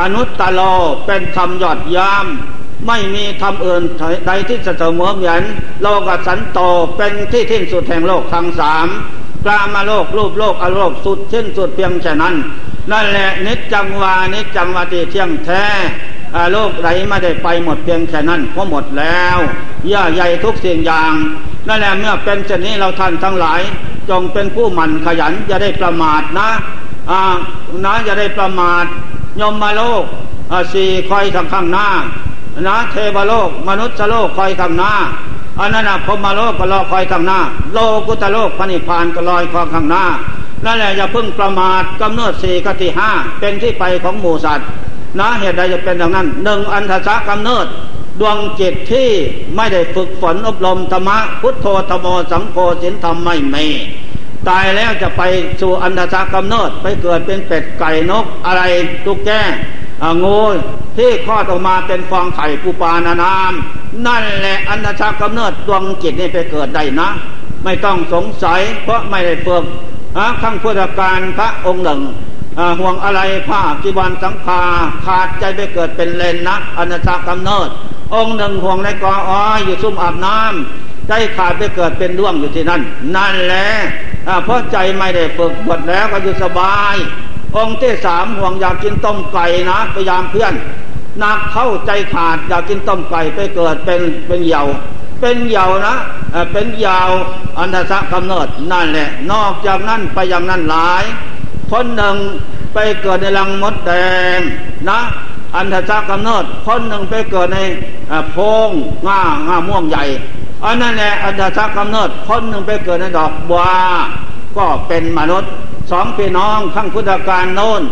อนุตตโลเป็นธรรมยอดยาม ไม่มีธรรมอื่นใดที่จเสมอเหมือนโลกสันโตเป็นที่ทิ้นสุดแห่งโลกทั้งสามกลามาโลกรูปโลกอโลกสุดทิ้นสุดเพียงแค่นั้น นั่นแหละนิจจังวานิจจังวาติเที่ยงแท้โลกไหนไม่ได้ไปหมดเพียงแค่นั้นก็หมดแล้วย่าใหญ่ทุกสิ่งอย่างนั่นแหละเมื่อเป็นเช่นนี้เราท่านทั้งหลาย จงเป็นผู้หมั่นขยันอย่าได้ประมาทนะ นะอย่าได้ประมาทยมมาโลกสี่คอยทางข้างหน้านะเทวโลก มนุษย์โลกคอยข้างหน้าอันนั้นนะพมโลกก็รอคอยข้างหน้า โลกุตโลกพระนิพพานก็ลอยคอข้างหน้านั่นแหละอย่าพึ่งประมาทกำเนิดสี่กติห้าเป็นที่ไปของหมูสัตว์นะเหตุใดจะเป็นอย่างนั้นหนึ่งอันทะกำเนิด ดวงจิตที่ไม่ได้ฝึกฝนอบรมธรรมะพุทโธธโมสังโฆสินธรรมไม่มี ตายแล้วจะไปสู่อันทะกำเนิดไปเกิดเป็นเป็ดไก่นกอะไรตุกแก้งูที่คลอดออกมาเป็นฟองไข่ปูปานานาม นั่นแหละอันทะกำเนิดดวงจิตนี่ไปเกิดได้นะ ไม่ต้องสงสัยเพราะไม่ได้ฝึกข้างพุทธการพระองค์หนึ่งห่วงอะไรผ้าจีวันสังฆาขาดใจไปเกิดเป็นเลนนะอนัตกำเนิด องค์หนึ่งห่วงในกออ้อยอยู่ซุ่มอาบน้ำใจขาดไปเกิดเป็นด้วงอยู่ที่นั่น นั่นแหละ เพราะใจไม่ได้ฝึกบทแล้วก็อยู่สบาย องค์ที่สามห่วงอยากกินต้มไก่นะพยายามเพื่อนนักเข้าใจขาดอยากกินต้มไก่ไปเกิดเป็นเป็นเหยาเป็นเหยานะเป็นยาวอันทศกำเนิดนั่นแหละ นอกจากนั้นไปอย่างนั้นหลาย คนหนึ่งไปเกิดในรังมดแดงนะอันทจักกำเนิด คนหนึ่งไปเกิดในโพงง่าง่าม่วงใหญ่ อันนั้นแหละอันทจักำเนิดคนหนึ่งไปเกิดในดอกบัวก็เป็นมนุษย์สองพี่น้องข้างพุทธการโน้น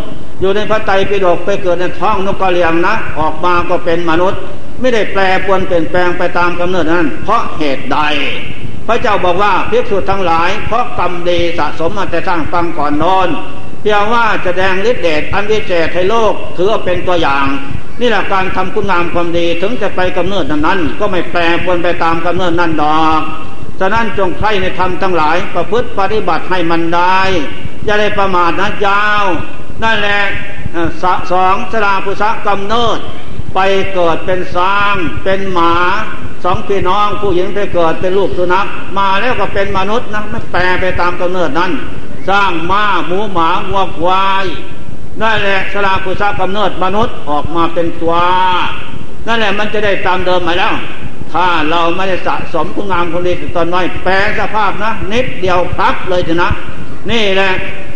อยู่ในพระไตรปิฎกไปเกิดในท้องนกกระเลียงนะ ออกมาก็เป็นมนุษย์ ไม่ได้แปลปวนเปลี่ยนแปลงไปตามกำเนิดนั้น เพราะเหตุใด พระเจ้าบอกว่าเพิกษุดทั้งหลาย เพราะกรรมดีสะสมมาแต่สร้างฟังก่อนนอนเพียงว่าจะแสดงฤทธิเดชอันวิเศษให้โลกถือเป็นตัวอย่าง นี่แหละการทำคุณงามความดีถึงจะไปกำเนิดนั้น ก็ไม่แปรปรวนไปตามกำเนิดนั้นดอกฉะนั้นจงใคร่ในธรรมทั้งหลาย ประพฤติปฏิบัติให้มันได้ อย่าได้ประมาทนะยาว นั่นแหละสองสราภุษกำเนิด ไปเกิดเป็นสร้างเป็นหมาสองพี่น้องผู้หญิงไปเกิดเป็นลูกสุนัขมาแล้วก็เป็นมนุษย์นะไม่แปรไปตามกำเนิดนั้น สร้างม้าหมูหมาวัวควาย นั่นแหละสลาภุษากำเนิดมนุษย์ออกมาเป็นตัว นั่นแหละมันจะได้ตามเดิมมาแล้ว ถ้าเราไม่ได้สะสมคุณงามความดีตอนน้อยแปลสภาพนะ นิดเดียวพับเลยนะ นี่แหละ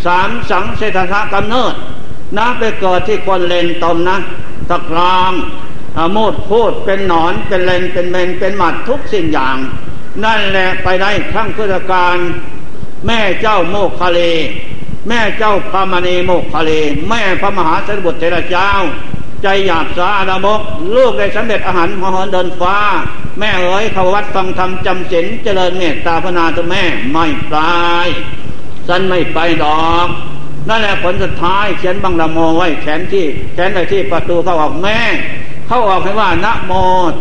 สามสังเสถะกำเนิดนะไปเกิดที่คนเลนตมนะตะกรางมูดพูดเป็นหนอนเป็นเลนเป็นเมนเป็นหมัดทุกสิ่งอย่าง นั่นแหละไปได้ทั้งพุทธการ แม่เจ้าโมกคเล แม่เจ้าพามณีโมกคเลแม่พระมหาสมบุตรเทระเจ้า ใจหยาบสาดามก ลูกได้สำเร็จอาหารมหรเดินฟ้า แม่เอ๋ยเขาวัดฟังธรรมจำศีลเจริญเมตตาพนาตัวแม่ไม่ตายสันไม่ไปดอกนั่นแหละผลสุดท้ายเขียนบังละโมไว้แขนที่แขนในที่ประตูเข้าออกแม่ เข้าออกให้ว่านะโม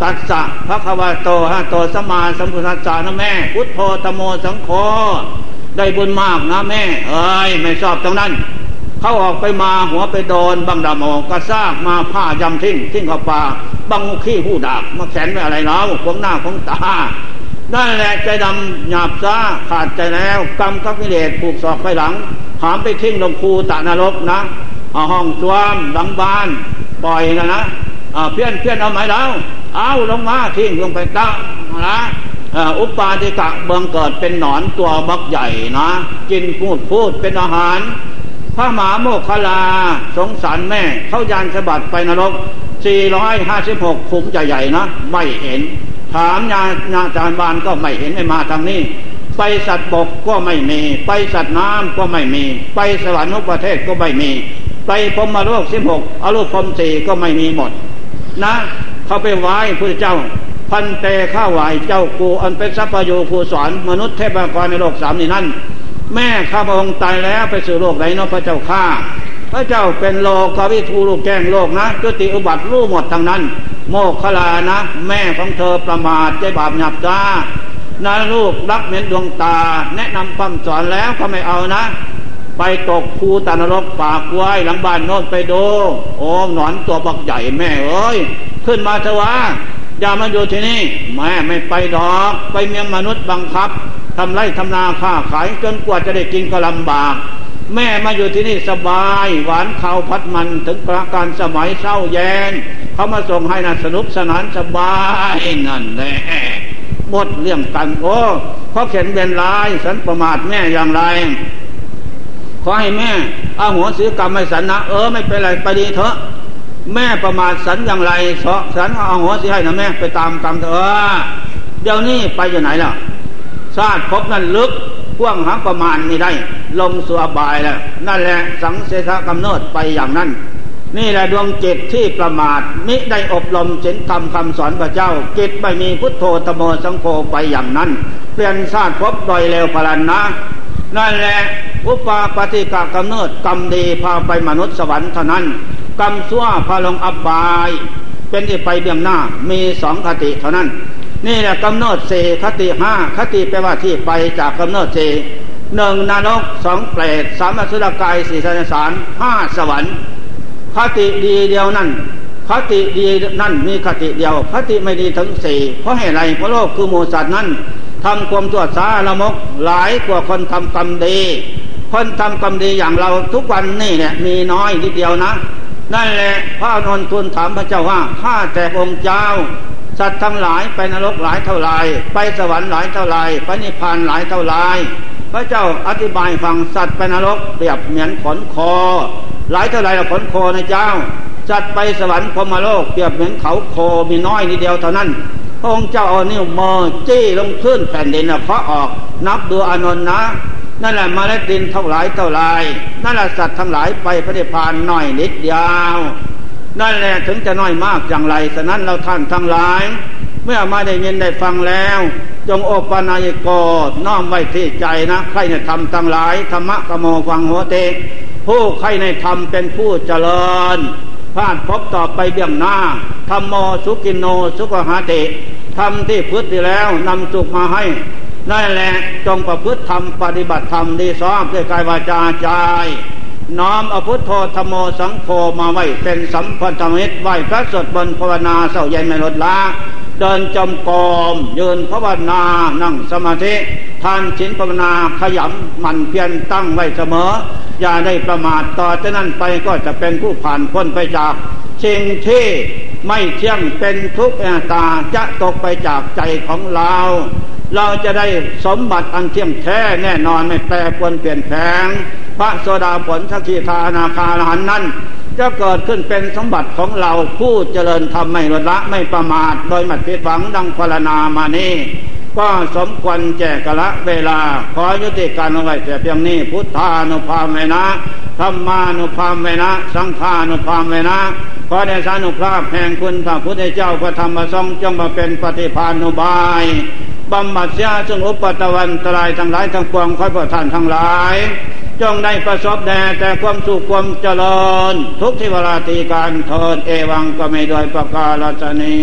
ตัสสะพระควาโตฮะโตสมาสัมพุทธัสสะนะแม่ พุทโธตโมสังโฆ ได้บุญมากนะแม่ เอ้ยไม่ชอบตรงนั้น เขาออกไปมาหัวไปโดนบังดามอกระซากมาผ้ายำทิ้งทิ้งเข้าป่าบังขี้ผู้ดาบมาแขนไว้อะไรแล้วขวงหน้าขวงตานั่นแหละใจดำหยาบซ่าขาดใจแล้วกรรมกับกิเลสผูกศอกไปหลัง หามไปทิ้งลงคูตะนรกนะเอาห้องจวมหลังบ้าน ปล่อยนะนะเพื่อนเพื่อนเอาไหมแล้วเอาลงมาทิ้งลงไปตั้งนะ อุปาติกะเบืองเกิดเป็นหนอนตัวบักใหญ่นะ กินพูดพูดเป็นอาหาร พระหมาโมคลา สงสารแม่ เข้ายานสบัดไปนรก 456ขุมใหญ่ๆนะ ไม่เห็น ถามญาญาจารย์บานก็ไม่เห็นไม่มาทางนี้ ไปสัตว์บกก็ไม่มี ไปสัตว์น้ำก็ไม่มี ไปสวรรค์ประเทศก็ไม่มี ไปพรมโลกสิบหกอรูปพรมสี่ก็ไม่มีหมด นะ เขาไปไหว้พระเจ้า พันเตข้าไหวเจ้ากูอันเป็นสัพโยคูสอนมนุษย์เทพกรในโลกสามนี่นั่นแม่ข้าพระองค์ตายแล้วไปสู่โลกไหนเนาะพระเจ้าข้าพระเจ้าเป็นโลกวิทูลูกแก้งโลกนะจุติอุบัติรู้หมดทางนั้น โมกขลานะ แม่ของเธอประมาทใจบาปหยับจ้านาลูกรักเหม็นดวงตา แนะนำคำสอนแล้วก็ไม่เอานะ ไปตกคูตานรกปากไว้หลังบ้านโน้นไปดูโอ้หนอนตัวบักใหญ่แม่เอ้ย ขึ้นมาเถอะวะ อย่ามาอยู่ที่นี่แม่ไม่ไปดอก ไปเมียงมนุษย์บังคับทำไรทำนาค้าขายจนกว่าจะได้กินก็ลำบาก แม่มาอยู่ที่นี่สบาย หวานข้าวพัดมันถึงประการสมัยเศร้าแยนเขามาส่งให้นะสนุกสนานสบายนั่นแหละหมดเรื่องกันโอ้เพราะเขียนเป็นลายสันประมาทแม่อย่างไรขอให้แม่เอาหัวซื้อกรรมไม่สันนะเออไม่เป็นไรไปดีเถอะ แม่ประมาทสันอย่างไรสาะสันเอาหัวสิให้นะแม่ไปตามกรรมเถอะเดี๋ยวนี้ไปอยู่ไหนล่ะชาติพบนั้นลึกพ่วงหาประมาณไม่ได้ ลงสู่อบายแล้ว นั่นแหละสังเสสกำเนิดไปอย่างนั้น นี่แหละดวงจิตที่ประมาทมิได้อบรมเจนคำคำสอนพระเจ้าจิตไม่มีพุทโธตโมสังโฆไปอย่างนั้น เปลี่ยนชาติพบโดยเลวพลันนะนั่นแหละอุปาปฏิกากำเนิดกรรมดีพาไปมนุษย์สวรรค์เท่านั้น กรรมชั่วพาลงอบาย เป็นที่ไปเบื้องหน้ามีสองคติเท่านั้น นี่แหละกำเนิดเสคติห้าคติแปลว่าที่ไปจากกำเนิดเสหนึ่งนรกสองเปรตสามอสุรกายสี่สันสารห้าสวรรค์คติดีเดียวนั่นคติดีนั่นมีคติเดียวคติไม่ดีถึงสี่เพราะเหตุไรเพราะโลกคือมูสัตว์นั้นทำความตัวสาละมกหลายกว่าคนทำกรรมดี คนทำกรรมดีอย่างเราทุกวันนี่เนี่ยมีน้อยนิดเดียวนะ นั่นแหละพระนนทุนถามพระเจ้าว่าข้าแต่องค์เจ้า สัตว์ทั้งหลายไปนรกหลายเท่าไรไปสวรรค์หลายเท่าไรไปนิพพานหลายเท่าไรพระเจ้าอธิบายฟังสัตว์ไปนรกเปรียบเหมือนขนคอ หลายเท่าไรละขนคอในเจ้าสัตว์ไปสวรรค์พมโลกเปรียบเหมือนเขาโคมีน้อยนิดเดียวเท่านั้นพระองค์เจ้าเอานิ้วมือจี้ลงพื้นแผ่นดินเพราะออก นับดูอนนท์นะ นั่นแหละมาเลดินเท่าไรเท่าไรนั่นแหละสัตว์ทั้งหลายไปพระนิพพานน้อยนิดเดียวนั่นแหละถึงจะน้อยมากอย่างไรฉะนั้นเราท่านทั้งหลาย เมื่อมาได้ยินได้ฟังแล้ว จงโอปนายโกน้อมไว้ที่ใจนะใครในธรรมทั้งหลายธรรมะกโมฟังหัวเตผู้ใครในธรรมเป็นผู้เจริญพาดพบต่อไปเบื้องหน้าธรรมโมสุกินโนสุขหาเตทำที่พืชแล้วนำสุขมาให้ นั่นแหละจงประพฤติธรรมปฏิบัติธรรมดีซ้อมด้วยกายวาจาใจน้อมอพุทโธธรรมโมสังโฆมาไว้เป็นสัมพันธมิตรไหวพระสดบนภาวนาเศร้าเย็นไม่ลดละเดินจมกรมยืนภาวนานั่งสมาธิทานชินภาวนาขยำหมั่นเพียรตั้งไว้เสมอ อย่าได้ประมาทต่อจากนั้นไปก็จะเป็นผู้ผ่านพ้นไปจากสิ่งที่ไม่เที่ยงเป็นทุกข์ตาจะตกไปจากใจของเรา เราจะได้สมบัติอันเที่ยงแท้แน่นอนไม่แปรปวนเปลี่ยนแปลง พระโสดาผลสักขีทานาคาหันนั้นจะเกิดขึ้นเป็นสมบัติของเราผู้เจริญธรรมไม่ลดละไม่ประมาท โดยมัดพิดหวังดังพรณนามานี้ก็สมควรแจกละเวลา ขอยุติการเอาไว้แต่เพียงนี้ พุทธานุภาเมนะธรรมานุภาเมนะ สังฆานุภาเมนะขอได้สานุภาพแห่งคุณพระพุทธเจ้าพระธรรมทรงจงมาเป็นปฏิภาณุบาย บำบัดเสียซึ่งอุปตะวันตรายทั้งหลายทั้งปวงขอประท่านทั้งหลายจงได้ประสบแด่แต่ความสุขความเจริญ ทุกที่เวลาตีการเทินเอวังก็ไม่โดยประกาศนี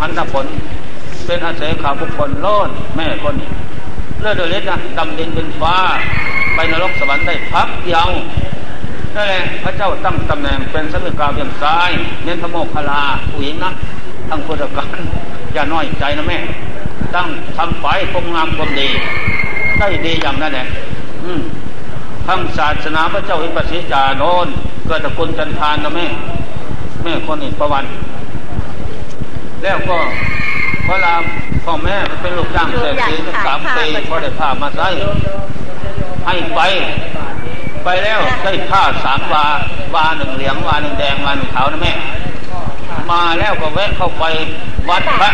หารผล เป็นอาศัยขาบุคคลโลดแม่คนเลือดเดือดนะดำดินเป็นฟ้า ไปนรกสวรรค์ได้พักเดียวนั่นแหละพระเจ้าตั้งตำแหน่งเป็นสมิกาเบียงซ้ายเน้นพระโมคคลาผู้หญิงนะทั้งพุทธการอย่าน้อยใจนะแม่ ตั้งทำฝ่ายคมงามความดี ได้ดีอย่างนั้นแหละอืมทางศาสนาพระเจ้าอิปัสสิจาโนนเกิดตระกุลจันทานนะแม่ แม่คนนี้ประวัน แล้วก็เวลาพ่อแม่เป็นลูกจ้างเศรษฐีตั้งสามปีพอได้ผ้ามาใส่ให้ไปไปแล้วได้ผ้าสามวาวาหนึ่งเหลืองวาหนึ่งแดงวาหนึ่งขาวนะแม่ มาแล้วก็แวะเข้าไปวัดพระ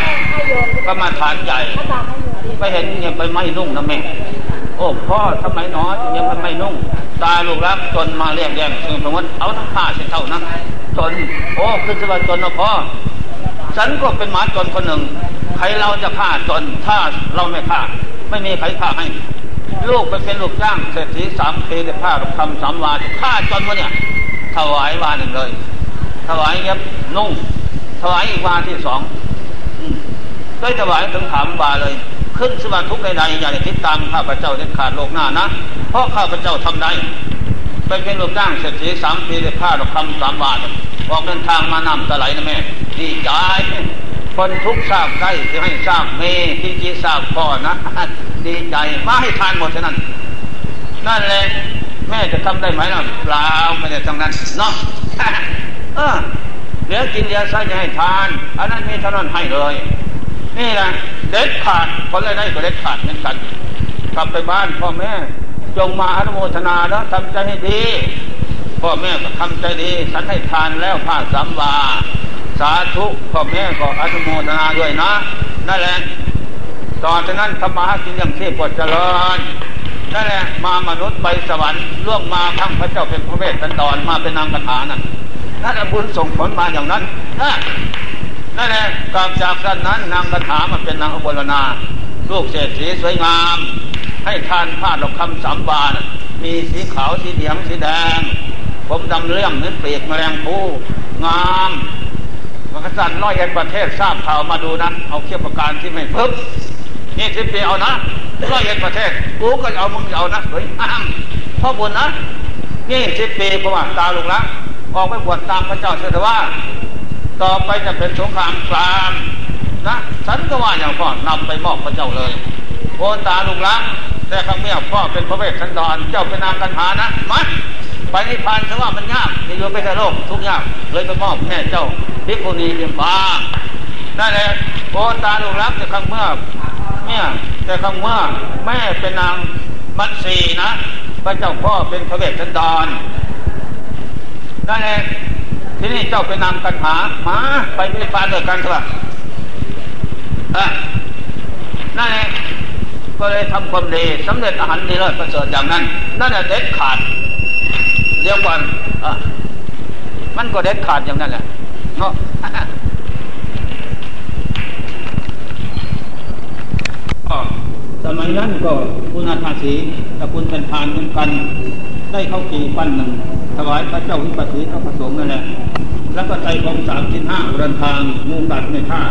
ก็มาฐานใหญ่ไปเห็นยังไปไม่นุ่งนะแม่ โอ้พ่อทำไมหนอยังไปไม่นุ่ง ตายลูกรักจนมาเรียกแย่งซึ่งสมมติเอาทั้งผ้าเส้นเท่านั้นจน โอ้คือสวัสดิ์จนนะพ่อ ฉันก็เป็นหมาจนคนหนึ่ง ใครเราจะฆ่าจนถ้าเราไม่ฆ่า ไม่มีใครฆ่าให้ ลูกไปเป็นลูกจ้างเศรษฐีสามปีได้ผ้ากับคำสามวาฆ่าจนวะเนี่ย ถวายวาหนึ่งเลย ถวายเย็บนุ่ง ถวายอีกวาที่สองได้ถวายถึงถามวาเลย ขึ้นสมาทุกใดๆอย่าได้ติดตามข้าพเจ้าเด็ดขาดโลกหน้านะ เพราะข้าพเจ้าทำได้ไปเป็นลูกจ้างเศรษฐีสามปีได้ผ้าดอกคำสามบาท ออกเดินทางมานำตะไหลนะแม่ดีใจคนทุกทราบใกล้ที่ให้ทราบเมที่จีทราบพ่อนะดีใจมาให้ทานหมดฉะนั้น นั่นแหละแม่จะทำได้ไหมล่ะเปล่าไม่ได้ทำนั้นเนาะเออเหลือกินเหลือใช้จะให้ทาน อันนั้นมีเท่านั้นให้เลย นี่แหละเด็ดขาดคนเลยได้ก็เด็ดขาดเหมือนกันกลับไปบ้านพ่อแม่ จงมาอนุโมทนาแล้วทำใจให้ดี พ่อแม่ก็ทำใจดีฉันให้ทานแล้วผ้าสามวาสาธุพ่อแม่ก็อนุโมทนาด้วยนะ นั่นแหละต่อจากนั้นธรรมะกินอย่างเทพก็เจริญนั่นแหละมามนุษย์ไปสวรรค์ล่วงมาทั้งพระเจ้าเป็นพระเวสสันดรมาเป็นนางคาถานั่นนั่นแหละบุญส่งผลมาอย่างนั้นนั่นแหละกลับจากกันนั้นนางคาถามาเป็นนางอบลนาลูกเศรษฐีสวยงาม ให้ทานผ้าดอกคำสามบานมีสีขาวสีเหลืองสีแดง ผมดำเรื่องเหมือนเปียกแมลงภูงามมันกษัตริย์ร้อยเอ็ดประเทศทราบข่าวมาดูนะเอาเขี้ยวประการที่ไม่พึบนี่สิบปีเอานะร้อยเอ็ดประเทศกูก็เอามึงเอานะเฮ้ยอ้ามพ่อบุญนะนี่สิบปีประวัติตาลุงละออกไปบวชตามพระเจ้าเสด็จว่า ต่อไปจะเป็นสงครามกลางนะฉันก็ว่าอย่างพ่อนำไปมอบพระเจ้าเลยโอนตาลุงละแต่ครั้งเมื่อพ่อเป็นพระเวสสันดรเจ้าเป็นนางกันหานะมา ไปนิพพานเพราะว่ามันยากในโลกไม่ใช่โลกทุกยากเลยไปมอบแม่เจ้าพิกุณีเดียมฟ้านั่นแหละโอตาลุงรักแต่ครั้งเมื่อเนี่ยแต่ครั้งเมื่อแม่เป็นนางมัตสีนะพระเจ้าพ่อเป็นพระเวสสันดรนั่นแหละที่นี่เจ้าเป็นนางกันหามาไปนิพพานด้วยกันเถอะอะนั่นแหละก็เลยทำความดีสำเร็จอาหารดีเลิศประเสริฐอย่างนั้น นั่นแหละเด็ดขาด เรียกว่าอะมันก็เด็ดขาดอย่างนั้นแหละเนาะสมัยนั้นก็คุณอาภาษีตระคุณเป็นทานเหมือนกัน ได้เข้ากี่ปั้นหนึ่งถวายพระเจ้าวิปัสสีพระประสงค์นั่นแหละ แล้วก็ใจของสามสิบห้าเดินทางมูกัดในท่า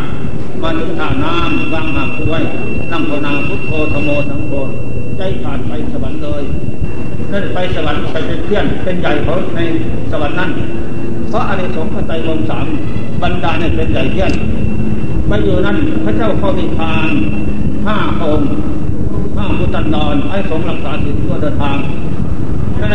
มาถึงท่าน้ำวางหากด้วยนั่งภาวนาพุทโธธโมสังโฆใจขาดไปสวรรค์เลย นั่นไปสวรรค์ไปเป็นเพื่อน เป็นใหญ่เขาในสวรรค์นั่นเพราะอะไรสงฆ์พระไตรวมสามบรรดาเนี่ยเป็นใหญ่เพื่อนไปอยู่นั่นพระเจ้าเข้านิพพานห้าองค์ห้าพุทธันดรไอ้สงฆ์รักษาสิตัวเดินทางนั่น